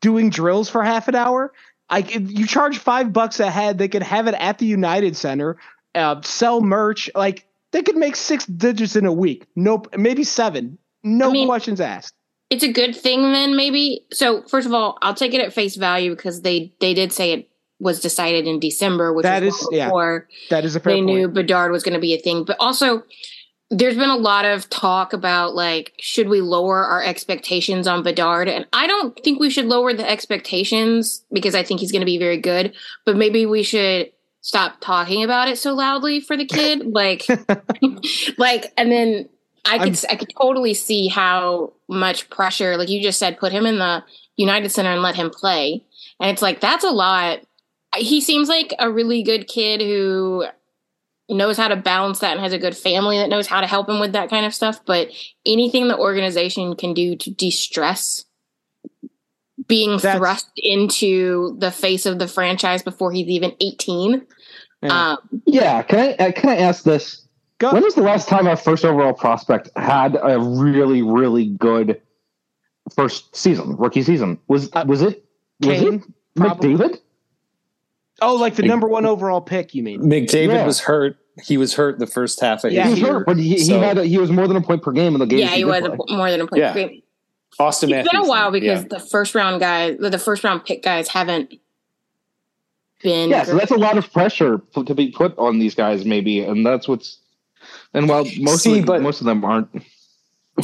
doing drills for half an hour? Like, you charge five bucks a head, they could have it at the United Center, uh, sell merch. Like, they could make six digits in a week. Nope, maybe seven. No I mean, questions asked. It's a good thing then, maybe. So first of all, I'll take it at face value because they they did say it was decided in December, which that is before yeah, that is a they point. knew Bedard was going to be a thing. But also, there's been a lot of talk about like should we lower our expectations on Bedard, and I don't think we should lower the expectations because I think he's going to be very good. But maybe we should stop talking about it so loudly for the kid like like and then i could I'm, i could totally see how much pressure like you just said put him in the united center and let him play. And it's like that's a lot. He seems like a really good kid who knows how to balance that and has a good family that knows how to help him with that kind of stuff but anything the organization can do to de-stress being That's, thrust into the face of the franchise before he's even 18. Yeah. Um, yeah. Can I, uh, can I ask this? Go. When was the last time our first overall prospect had a really, really good first season, rookie season? Was, uh, was it, was Kane, it McDavid? Oh, like the number one overall pick, you mean? McDavid yeah. was hurt. He was hurt the first half of yeah, his he year. Hurt, but he, so. he had a, he was more than a point per game in the game. Yeah, he, he was a, more than a point yeah. per game. Auston it's Matthews. been a while because yeah. the first round guys, the first round pick guys haven't been. Yeah, so that's a lot of pressure to be put on these guys, maybe, and that's what's. And while most See, of the, most of them aren't,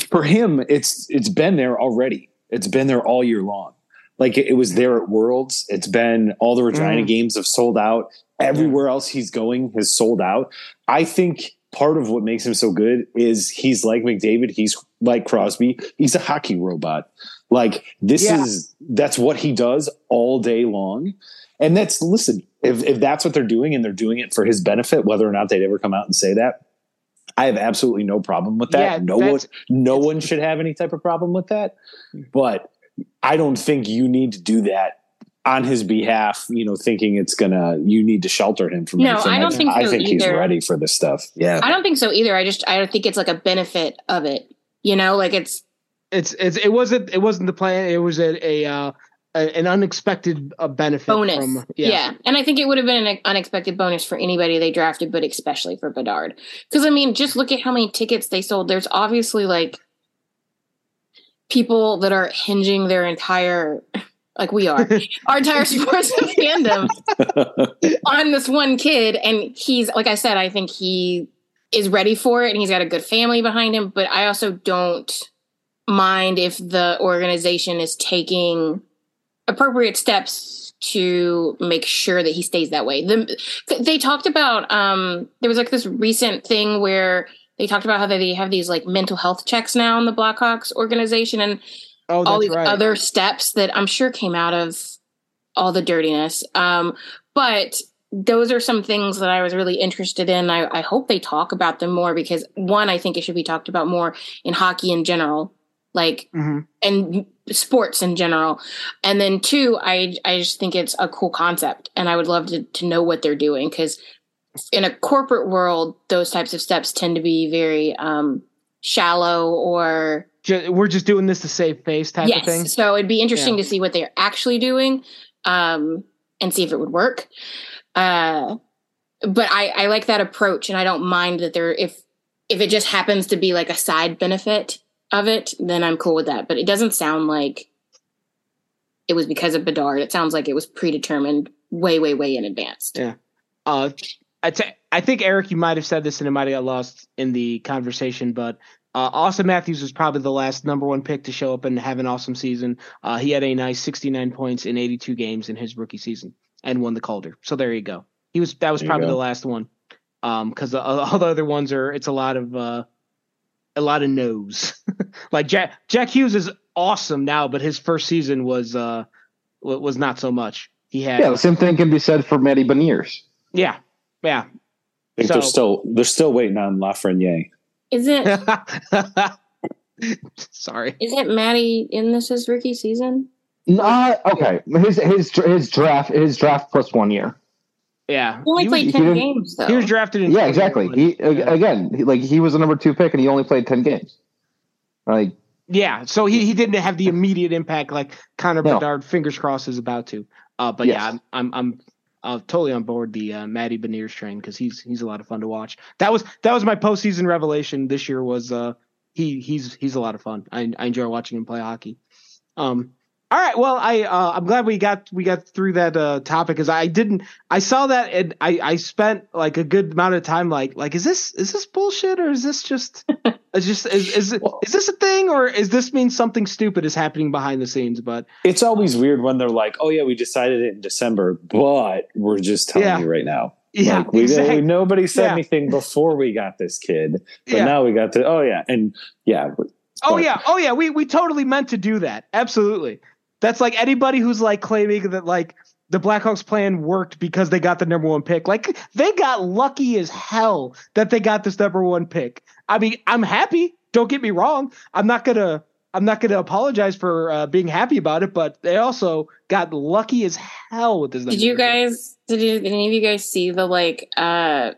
for him, it's it's been there already. It's been there all year long. Like it, it was there at Worlds. It's been all the Regina Mm. games have sold out. Everywhere else he's going has sold out. I think part of what makes him so good is he's like McDavid. He's like Crosby. He's a hockey robot. Like this Yeah. is that's what he does all day long. And that's listen, if if that's what they're doing and they're doing it for his benefit, whether or not they'd ever come out and say that, I have absolutely no problem with that. Yeah, no one no one should have any type of problem with that. But I don't think you need to do that on his behalf, you know, thinking it's gonna you need to shelter him from No, anything. I don't think I so think he's ready for this stuff. Yeah. I don't think so either. I just I don't think it's like a benefit of it. You know, like it's It's it's it wasn't it wasn't the plan. It was a, a uh a, an unexpected uh, benefit bonus. from yeah. and I think it would have been an unexpected bonus for anybody they drafted, but especially for Bedard. Because I mean, just look at how many tickets they sold. There's obviously like people that are hinging their entire like we are. Our entire sports fandom on this one kid and he's like i said i think he is ready for it and he's got a good family behind him but i also don't mind if the organization is taking appropriate steps to make sure that he stays that way. The, they talked about um there was like this recent thing where they talked about how they have these like mental health checks now in the blackhawks organization and oh all these right. other steps that I'm sure came out of all the dirtiness. Um, but those are some things that I was really interested in. I, I hope they talk about them more because one, I think it should be talked about more in hockey in general, like Mhm. and sports in general. And then two, I I just think it's a cool concept, and I would love to to know what they're doing because in a corporate world, those types of steps tend to be very um, shallow or Ju- we're just doing this to save face type yes. of thing. So it'd be interesting Yeah. to see what they're actually doing, um, and see if it would work. Uh, but I, I like that approach, and I don't mind that there if if it just happens to be like a side benefit of it, then I'm cool with that. But it doesn't sound like it was because of Bedard. It sounds like it was predetermined way, way, way in advance. Yeah. Uh, I t- I think Eric, you might have said this and it might have got lost in the conversation, but uh, Auston Matthews was probably the last number one pick to show up and have an awesome season. Uh, he had a nice 69 points in 82 games in his rookie season and won the Calder. So there you go. He was that was There probably the last one. Um, because all the other ones are it's a lot of uh, a lot of no's. like Jack Jack Hughes is awesome now, but his first season was uh was not so much. He had Yeah, the same thing can be said for Matty Beniers. yeah yeah. I think So- they're still they're still waiting on Lafreniere. Is it Sorry. is it Matty in this his rookie season? Not okay. His his his draft his draft plus one year. Yeah. He only He played was, ten didn't- games though. he was drafted in Yeah, exactly. He Yeah. again, he, like he was the number two pick, and he only played ten games. Like Yeah, so he, he didn't have the immediate impact like Connor No. Bedard, fingers crossed, is about to. Uh, but Yes. yeah, I'm I'm, I'm uh, totally on board the uh, Matty Beniers train because he's he's a lot of fun to watch. That was that was my postseason revelation this year. Was uh, he he's he's a lot of fun. I, I enjoy watching him play hockey. Um, all right, well, I uh, I'm glad we got we got through that uh, topic because I didn't I saw that and I I spent like a good amount of time like like is this is this bullshit or is this just is just is is, is this a thing or is this mean something stupid is happening behind the scenes? But It's always weird when they're like, "Oh yeah, we decided it in December, but we're just telling Yeah. you right now." yeah, like, we, exactly. nobody said Yeah. anything before we got this kid, but Yeah. now we got the. Oh yeah, and yeah. Oh but- yeah, oh yeah. We we totally meant to do that. Absolutely. That's like anybody who's like claiming that like the Blackhawks plan worked because they got the number one pick. Like they got lucky as hell that they got this number one pick. I mean, I'm happy. Don't get me wrong. I'm not gonna I'm not gonna apologize for uh, being happy about it, but they also got lucky as hell with this. Did you pick. guys did, you, did any of you guys see the like uh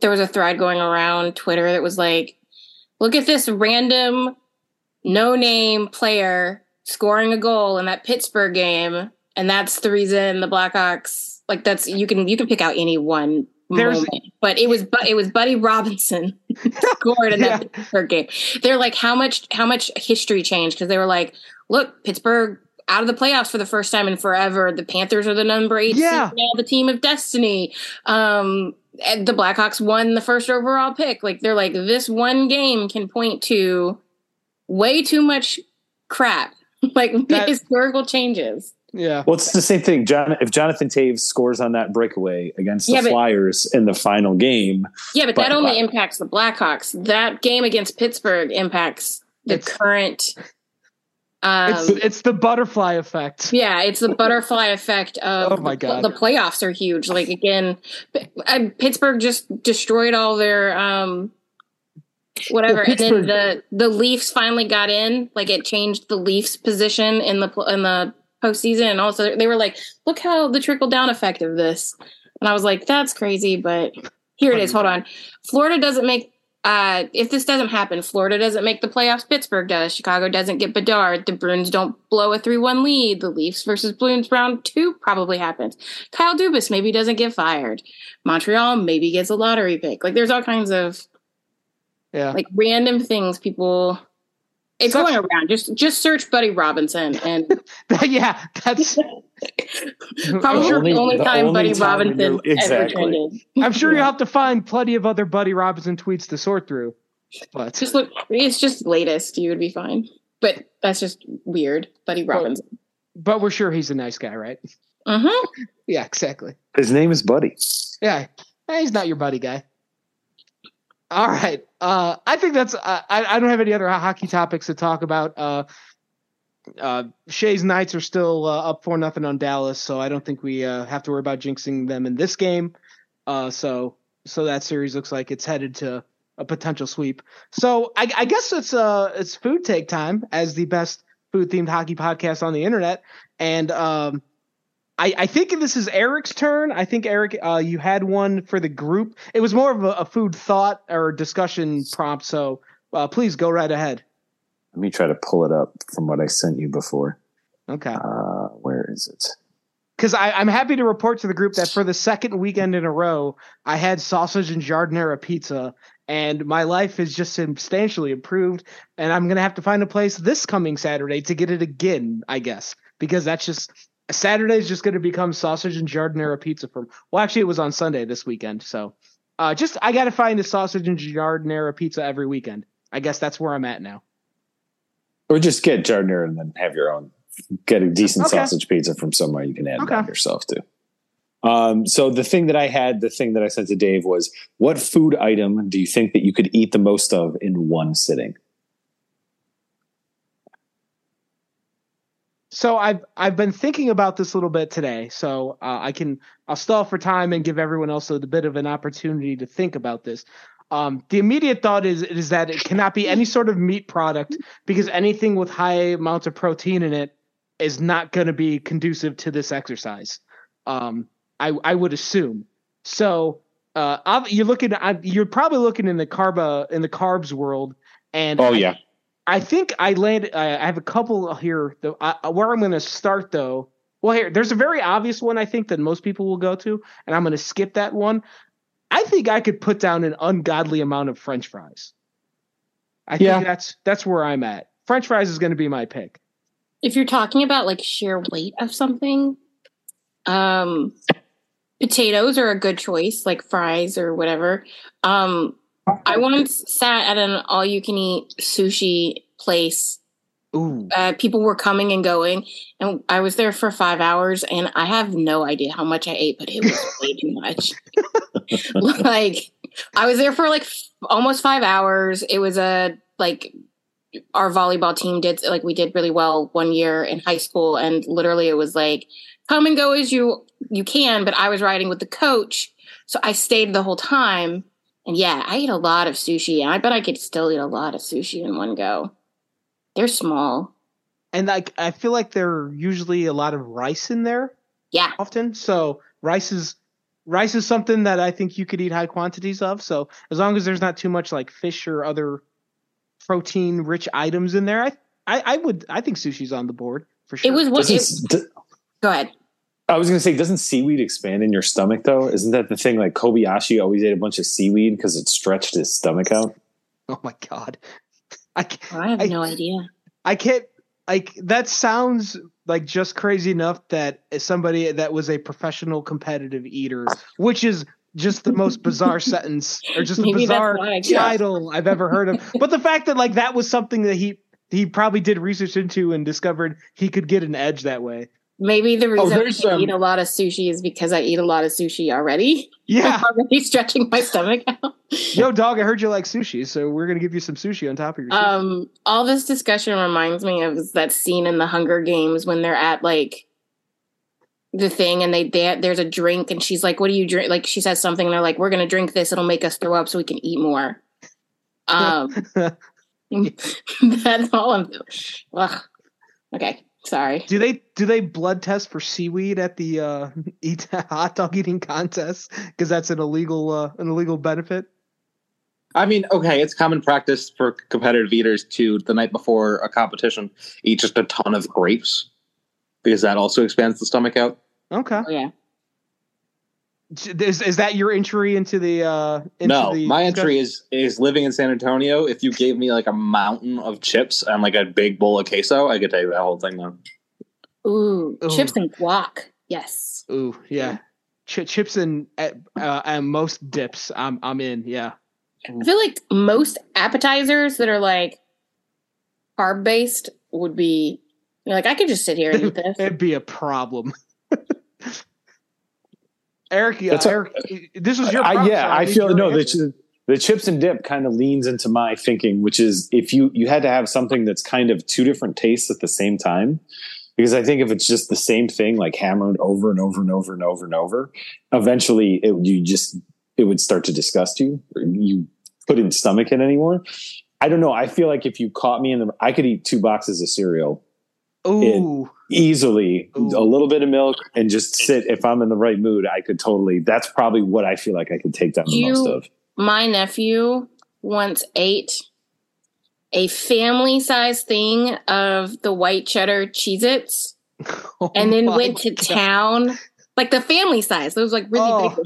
there was a thread going around Twitter that was like look at this random no name player scoring a goal in that Pittsburgh game and that's the reason the Blackhawks like that's you can you can pick out any one There's- moment but it was but it was Buddy Robinson scored in that Pittsburgh game. They're like how much how much history changed because they were like look Pittsburgh out of the playoffs for the first time in forever. The Panthers are the number eight Yeah. now, the team of destiny. Um, the Blackhawks won the first overall pick. Like they're like this one game can point to way too much crap like that, historical changes. Yeah. Well, it's the same thing. John, if Jonathan Toews scores on that breakaway against the yeah, but, Flyers in the final game. Yeah, but, but that only but, impacts the Blackhawks. That game against Pittsburgh impacts the current. Um, it's, it's the butterfly effect. Yeah, it's the butterfly effect of oh my God. The, the playoffs are huge. Like again, Pittsburgh just destroyed all their um, whatever. And then the the Leafs finally got in. Like it changed the Leafs' position in the in the postseason, and also they were like, "Look how the trickle down effect of this." And I was like, "That's crazy," but here it is. Hold on. Florida doesn't make. Uh, if this doesn't happen, Florida doesn't make the playoffs. Pittsburgh does. Chicago doesn't get Bedard. The Bruins don't blow a three-one lead. The Leafs versus Bruins round two probably happens. Kyle Dubas maybe doesn't get fired. Montreal maybe gets a lottery pick. Like there's all kinds of yeah. Like random things people it's Such, going around. Just just search Buddy Robinson and yeah, that's probably the only, the only time only Buddy time Robinson exactly. ever trended. I'm sure yeah. you have to find plenty of other Buddy Robinson tweets to sort through. But just look it's just latest, you would be fine. But that's just weird. Buddy Robinson. But, but we're sure he's a nice guy, right? Uh-huh. yeah, exactly. His name is Buddy. Yeah. He's not your buddy guy. All right. Uh, I think that's. Uh, I, I don't have any other hockey topics to talk about. Uh, uh, Shay's Knights are still uh, up for nothing on Dallas, so I don't think we uh, have to worry about jinxing them in this game. So so that series looks like it's headed to a potential sweep. So I, I guess it's uh it's food take time as the best food themed hockey podcast on the internet, and um, I, I think this is Eric's turn. I think Eric, uh, you had one for the group. It was more of a, a food thought or discussion prompt. So uh, please go right ahead. Let me try to pull it up from what I sent you before. Okay. Uh, where is it? Because I'm happy to report to the group that for the second weekend in a row, I had sausage and giardiniera pizza, and my life is just substantially improved. And I'm gonna have to find a place this coming Saturday to get it again, I guess, because that's just Saturday is just going to become sausage and giardiniera pizza from. Well, actually, it was on Sunday this weekend. So, uh, just I got to find a sausage and giardiniera pizza every weekend. I guess that's where I'm at now. Or just get giardiniera and then have your own. Get a decent okay. sausage pizza from somewhere you can add okay. yourself to. Um, so the thing that I had, the thing that I said to Dave was, what food item do you think that you could eat the most of in one sitting? So I've I've been thinking about this a little bit today, so uh, I can I'll stall for time and give everyone else a bit of an opportunity to think about this. Um, the immediate thought is is that it cannot be any sort of meat product because anything with high amounts of protein in it is not going to be conducive to this exercise. Um, I I would assume. So uh, you're looking at you're probably looking in the carb in the carbs world, and oh yeah, I think I landed. I have a couple here. Though, where I'm going to start, though. Well, here there's a very obvious one I think that most people will go to, and I'm going to skip that one. I think I could put down an ungodly amount of French fries. I yeah. think that's that's where I'm at. French fries is going to be my pick. If you're talking about like sheer weight of something, um, potatoes are a good choice, like fries or whatever. Um, I once sat at an all you can eat sushi place. Ooh. Uh, people were coming and going, and I was there for five hours, and I have no idea how much I ate, but it was way too much. like, I was there for like f- almost five hours. It was a like our volleyball team did like we did really well one year in high school, and literally it was like come and go as you you can. But I was riding with the coach, so I stayed the whole time and yeah, I eat a lot of sushi, and I bet I could still eat a lot of sushi in one go. They're small. And like I feel like there are usually a lot of rice in there. Yeah. Often. So rice is rice is something that I think you could eat high quantities of. So as long as there's not too much like fish or other protein rich items in there, I I, I would I think sushi's on the board for sure. It was what it, go ahead. I was going to say, doesn't seaweed expand in your stomach though? Isn't that the thing? Like Kobayashi always ate a bunch of seaweed because it stretched his stomach out. Oh my god, I, I have I, no idea. I can't. Like that sounds like just crazy enough that somebody that was a professional competitive eater, which is just the most bizarre sentence or just a bizarre title I've ever heard of. But the fact that like that was something that he he probably did research into and discovered he could get an edge that way. Maybe the reason oh, I um, eat a lot of sushi is because I eat a lot of sushi already. Yeah, I'm already stretching my stomach out. Yo, dog, I heard you like sushi, so we're gonna give you some sushi on top of your. Sushi. Um, all this discussion reminds me of that scene in the Hunger Games when they're at like the thing and they, they there's a drink and she's like, "What do you drink?" Like she says something and they're like, "We're gonna drink this. It'll make us throw up so we can eat more." Um, that's all I'm. Ugh. Okay. Sorry. Do they do they blood test for seaweed at the uh, eat hot dog eating contest because that's an illegal uh, an illegal benefit? I mean, okay, it's common practice for competitive eaters to the night before a competition eat just a ton of grapes because that also expands the stomach out. Okay. Oh, yeah. Is, is that your entry into the? Uh, into no, the my entry is is living in San Antonio. If you gave me like a mountain of chips and like a big bowl of queso, I could take that whole thing though. Ooh, Ooh. chips and guac. Yes. Ooh, yeah. Ch- chips and uh, uh, and most dips. I'm I'm in. Yeah. I feel like most appetizers that are like carb based would be like I could just sit here and eat this. It'd be a problem. Eric, Eric, this is your. I, yeah, I, I feel no. The, the chips and dip kind of leans into my thinking, which is if you you had to have something that's kind of two different tastes at the same time, because I think if it's just the same thing, like hammered over and over and over and over and over, eventually it you just it would start to disgust you. You couldn't stomach it anymore. I don't know. I feel like if you caught me in the, I could eat two boxes of cereal. Ooh. easily Ooh. a little bit of milk and just sit. If i'm in the right mood i could totally that's probably what i feel like i could take down the you, most of. my nephew once ate a family size thing of the white cheddar cheez its oh and then went to God. town like the family size. Those like really oh,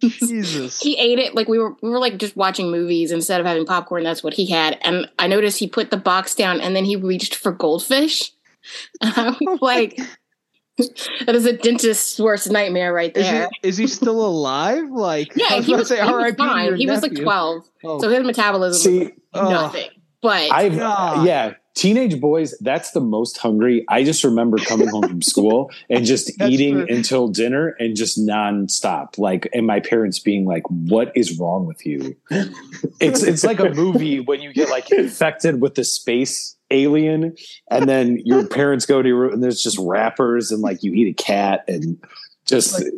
big Jesus. he ate it like we were we were like just watching movies instead of having popcorn. That's what he had. And i noticed he put the box down and then he reached for goldfish I'm like, that is a dentist's worst nightmare right there. Is he, is he still alive? Like, yeah, he was, say, he was fine. He was like 12. Oh. So his metabolism See, was oh. nothing. But I've, uh, yeah, teenage boys, that's the most hungry. I just remember coming home from school and just eating true. until dinner and just nonstop. Like, and my parents being like, "What is wrong with you?" it's it's like a movie when you get like infected with the space alien, and then your parents go to your room and there's just wrappers and like you eat a cat and just like,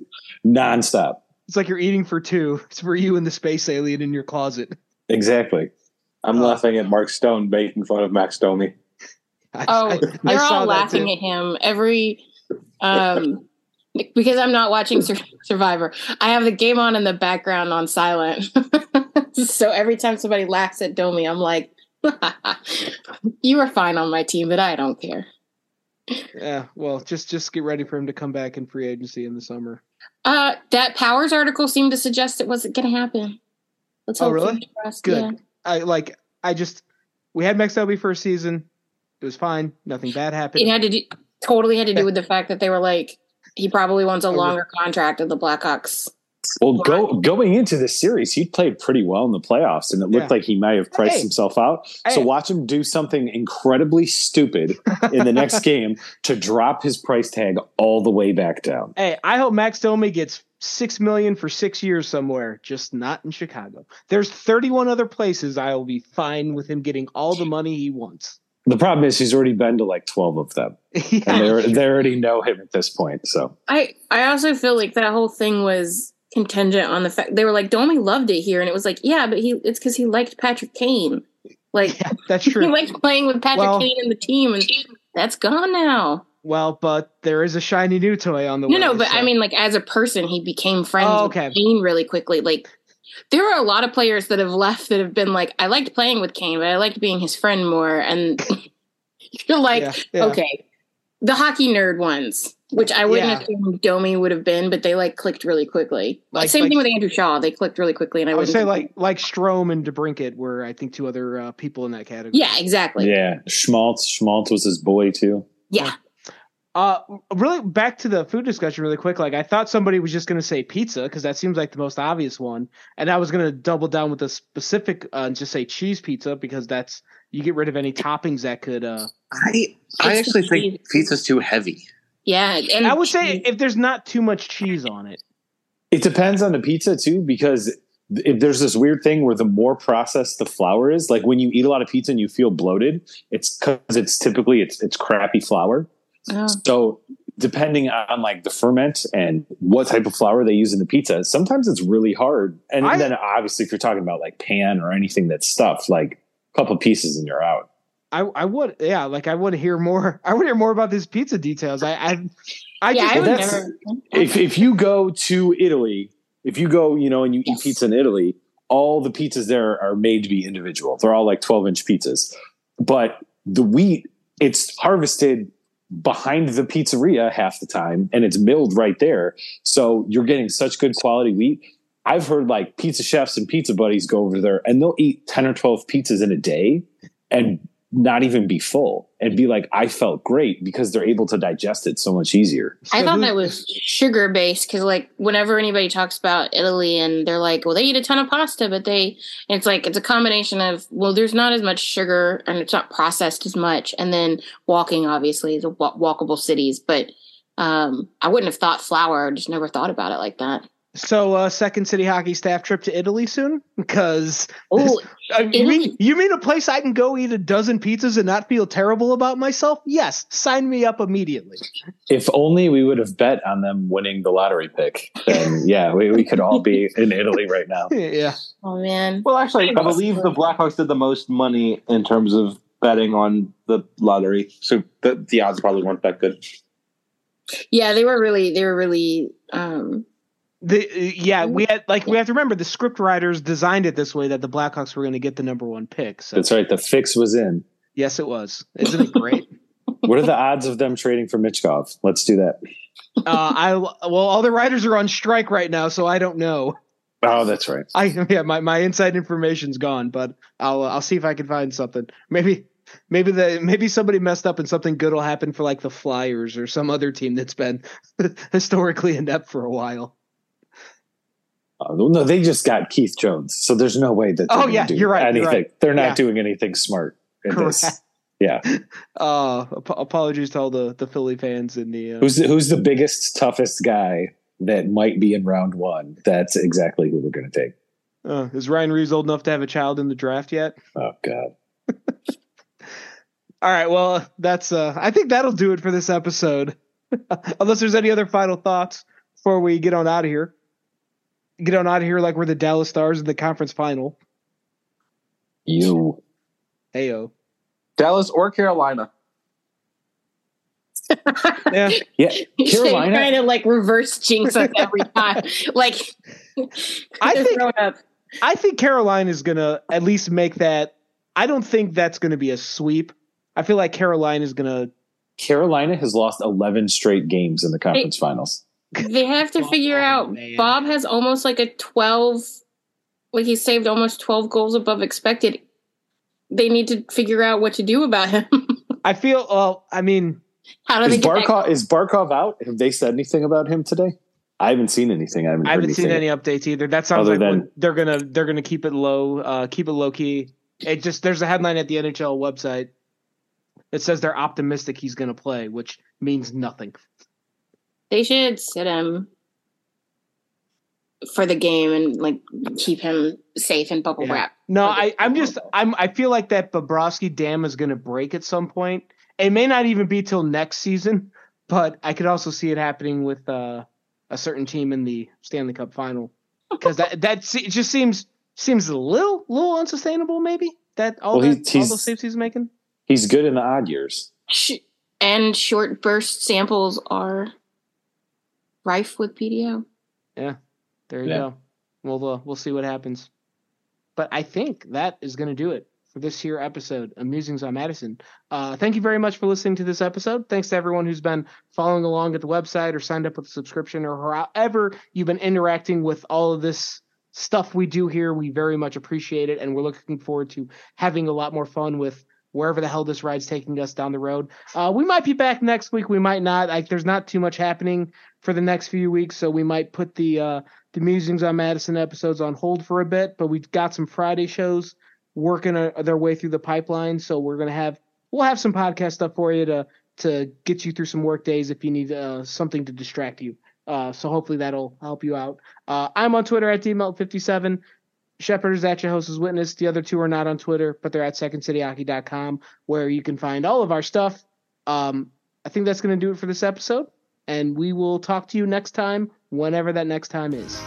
nonstop. It's like you're eating for two. It's for you and the space alien in your closet. Exactly. I'm uh, laughing at Mark Stone making fun of Max Domi. Oh, I, they're I all laughing at him every um because I'm not watching Sur- Survivor. I have the game on in the background on silent. so every time somebody laughs at Domi, I'm like, you are fine on my team, but I don't care. Yeah, well, just just get ready for him to come back in free agency in the summer. Uh, that Powers article seemed to suggest it wasn't going to happen. Let's oh, really? Good. Yeah. I like. I just we had Max Domi for a season. It was fine. Nothing bad happened. It had to do totally had to do with the fact that they were like he probably wants a oh, longer contract at the Blackhawks. Well, go, going into this series, he played pretty well in the playoffs, and it looked yeah. like he might have priced hey. himself out. Hey. So watch him do something incredibly stupid in the next game to drop his price tag all the way back down. Hey, I hope Max Domi gets six million for six years somewhere, just not in Chicago. There's 31 other places I will be fine with him getting all the money he wants. The problem is he's already been to like 12 of them. yeah. And they, they already know him at this point. So I, I also feel like that whole thing was contingent on the fact they were like, Domi loved it here. And it was like, yeah, but he it's because he liked Patrick Kane. Like yeah, that's true. he liked playing with Patrick well, Kane and the team and that's gone now. Well, but there is a shiny new toy on the no, way. No, but so. I mean, like as a person, he became friends oh, okay. with Kane really quickly. Like there are a lot of players that have left that have been like, I liked playing with Kane, but I liked being his friend more. And you're like, yeah, yeah. okay, the hockey nerd ones, which I wouldn't yeah. assume Domi would have been, but they like clicked really quickly. Like, Same like, thing with Andrew Shaw; they clicked really quickly, and I, I would say like like Strome and DeBrincat were, I think, two other uh, people in that category. Yeah, exactly. Yeah, Schmaltz. Schmaltz was his boy too. Yeah. Uh, really back to the food discussion really quick. Like I thought somebody was just going to say pizza because that seems like the most obvious one, and I was going to double down with a specific uh, and just say cheese pizza because that's you get rid of any toppings that could. uh I I actually think pizza's too heavy. Yeah, and I would say if there's not too much cheese on it. It depends on the pizza too, because if there's this weird thing where the more processed the flour is, like when you eat a lot of pizza and you feel bloated, it's because it's typically it's it's crappy flour. Oh. So depending on like the ferment and what type of flour they use in the pizza, sometimes it's really hard. And I, then obviously if you're talking about like pan or anything that's stuffed, like a couple pieces and you're out. I, I would yeah like I would hear more I would hear more about these pizza details I I, I yeah, just, I never... if if you go to Italy if you go you know and you yes. eat pizza in Italy all the pizzas there are made to be individual they're all like 12 inch pizzas but the wheat it's harvested behind the pizzeria half the time and it's milled right there. So you're getting such good quality wheat. I've heard like pizza chefs and pizza buddies go over there and they'll eat 10 or 12 pizzas in a day and not even be full and be like, I felt great because they're able to digest it so much easier. I thought that was sugar based because, like, whenever anybody talks about Italy and they're like, well, they eat a ton of pasta, but they, it's like, it's a combination of, well, there's not as much sugar and it's not processed as much. And then walking, obviously, the walkable cities. But um, I wouldn't have thought flour, I just never thought about it like that. So, uh, second city hockey staff trip to Italy soon? Because oh, you mean you mean a place I can go eat a dozen pizzas and not feel terrible about myself? Yes, sign me up immediately. If only we would have bet on them winning the lottery pick, then yeah, we, we could all be in Italy right now. yeah. Oh man. Well, actually, I believe the Blackhawks did the most money in terms of betting on the lottery, so the, the odds probably weren't that good. Yeah, they were really they were really um the yeah, we had like we have to remember the script writers designed it this way that the Blackhawks were going to get the number one pick. So. That's right. The fix was in. Yes, it was. Isn't it great? what are the odds of them trading for Michkov? Let's do that. uh, I well, all the writers are on strike right now, so I don't know. Oh, that's right. I yeah, my, my inside information's gone, but I'll I'll see if I can find something. Maybe maybe the maybe somebody messed up and something good will happen for like the Flyers or some other team that's been historically inept for a while. Uh, no, they just got Keith Jones, so there's no way that. Oh yeah, you're right. Anything. You're right. They're not yeah. doing anything smart. Correct. This. Yeah. Uh, ap- apologies to all the the Philly fans in the. Uh, who's the, who's the biggest, toughest guy that might be in round one? That's exactly who we're going to take. Uh, is Ryan Reaves old enough to have a child in the draft yet? Oh God. all right. Well, that's. uh I think that'll do it for this episode. Unless there's any other final thoughts before we get on out of here get on out of here like we're the Dallas Stars in the conference final. You. Heyo. Dallas or Carolina. yeah. Yeah. Carolina. trying to like reverse jinx us every time. like I think I think Carolina is gonna at least make that I don't think that's gonna be a sweep. I feel like Carolina is gonna Carolina has lost eleven straight games in the conference finals they have to figure oh, out man. Bob has almost like a 12 like he saved almost 12 goals above expected. They need to figure out what to do about him. I feel well, I mean how do is they Barkov is Barkov out? Have they said anything about him today? I haven't seen anything. I haven't, I haven't seen any updates either. That sounds Other like than, they're gonna they're gonna keep it low, uh, keep it low key. It just there's a headline at the NHL website that says they're optimistic he's gonna play, which means nothing. They should sit him for the game and like keep him safe in bubble yeah. wrap. No, I, I'm just I'm I feel like that Bobrovsky dam is gonna break at some point. It may not even be till next season, but I could also see it happening with uh, a certain team in the Stanley Cup final because that that it just seems seems a little little unsustainable. Maybe that all well, that, all those saves he's making. He's good in the odd years, and short burst samples are rife with PDO. Yeah, there you yeah. go. We'll uh, we'll see what happens. But I think that is going to do it for this here episode of Musings on Madison. Uh, thank you very much for listening to this episode. Thanks to everyone who's been following along at the website or signed up with a subscription or however you've been interacting with all of this stuff we do here. We very much appreciate it, and we're looking forward to having a lot more fun with wherever the hell this ride's taking us down the road. Uh, we might be back next week. We might not. Like, there's not too much happening for the next few weeks, so we might put the uh, the musings on Madison episodes on hold for a bit. But we've got some Friday shows working a, their way through the pipeline, so we're gonna have we'll have some podcast stuff for you to to get you through some work days if you need uh, something to distract you. Uh, so hopefully that'll help you out. Uh, I'm on Twitter at dmelt57. Shepard is at Jehoshaphat's Witness. The other two are not on Twitter, but they're at secondcityhockey.com where you can find all of our stuff. Um, I think that's going to do it for this episode, and we will talk to you next time, whenever that next time is.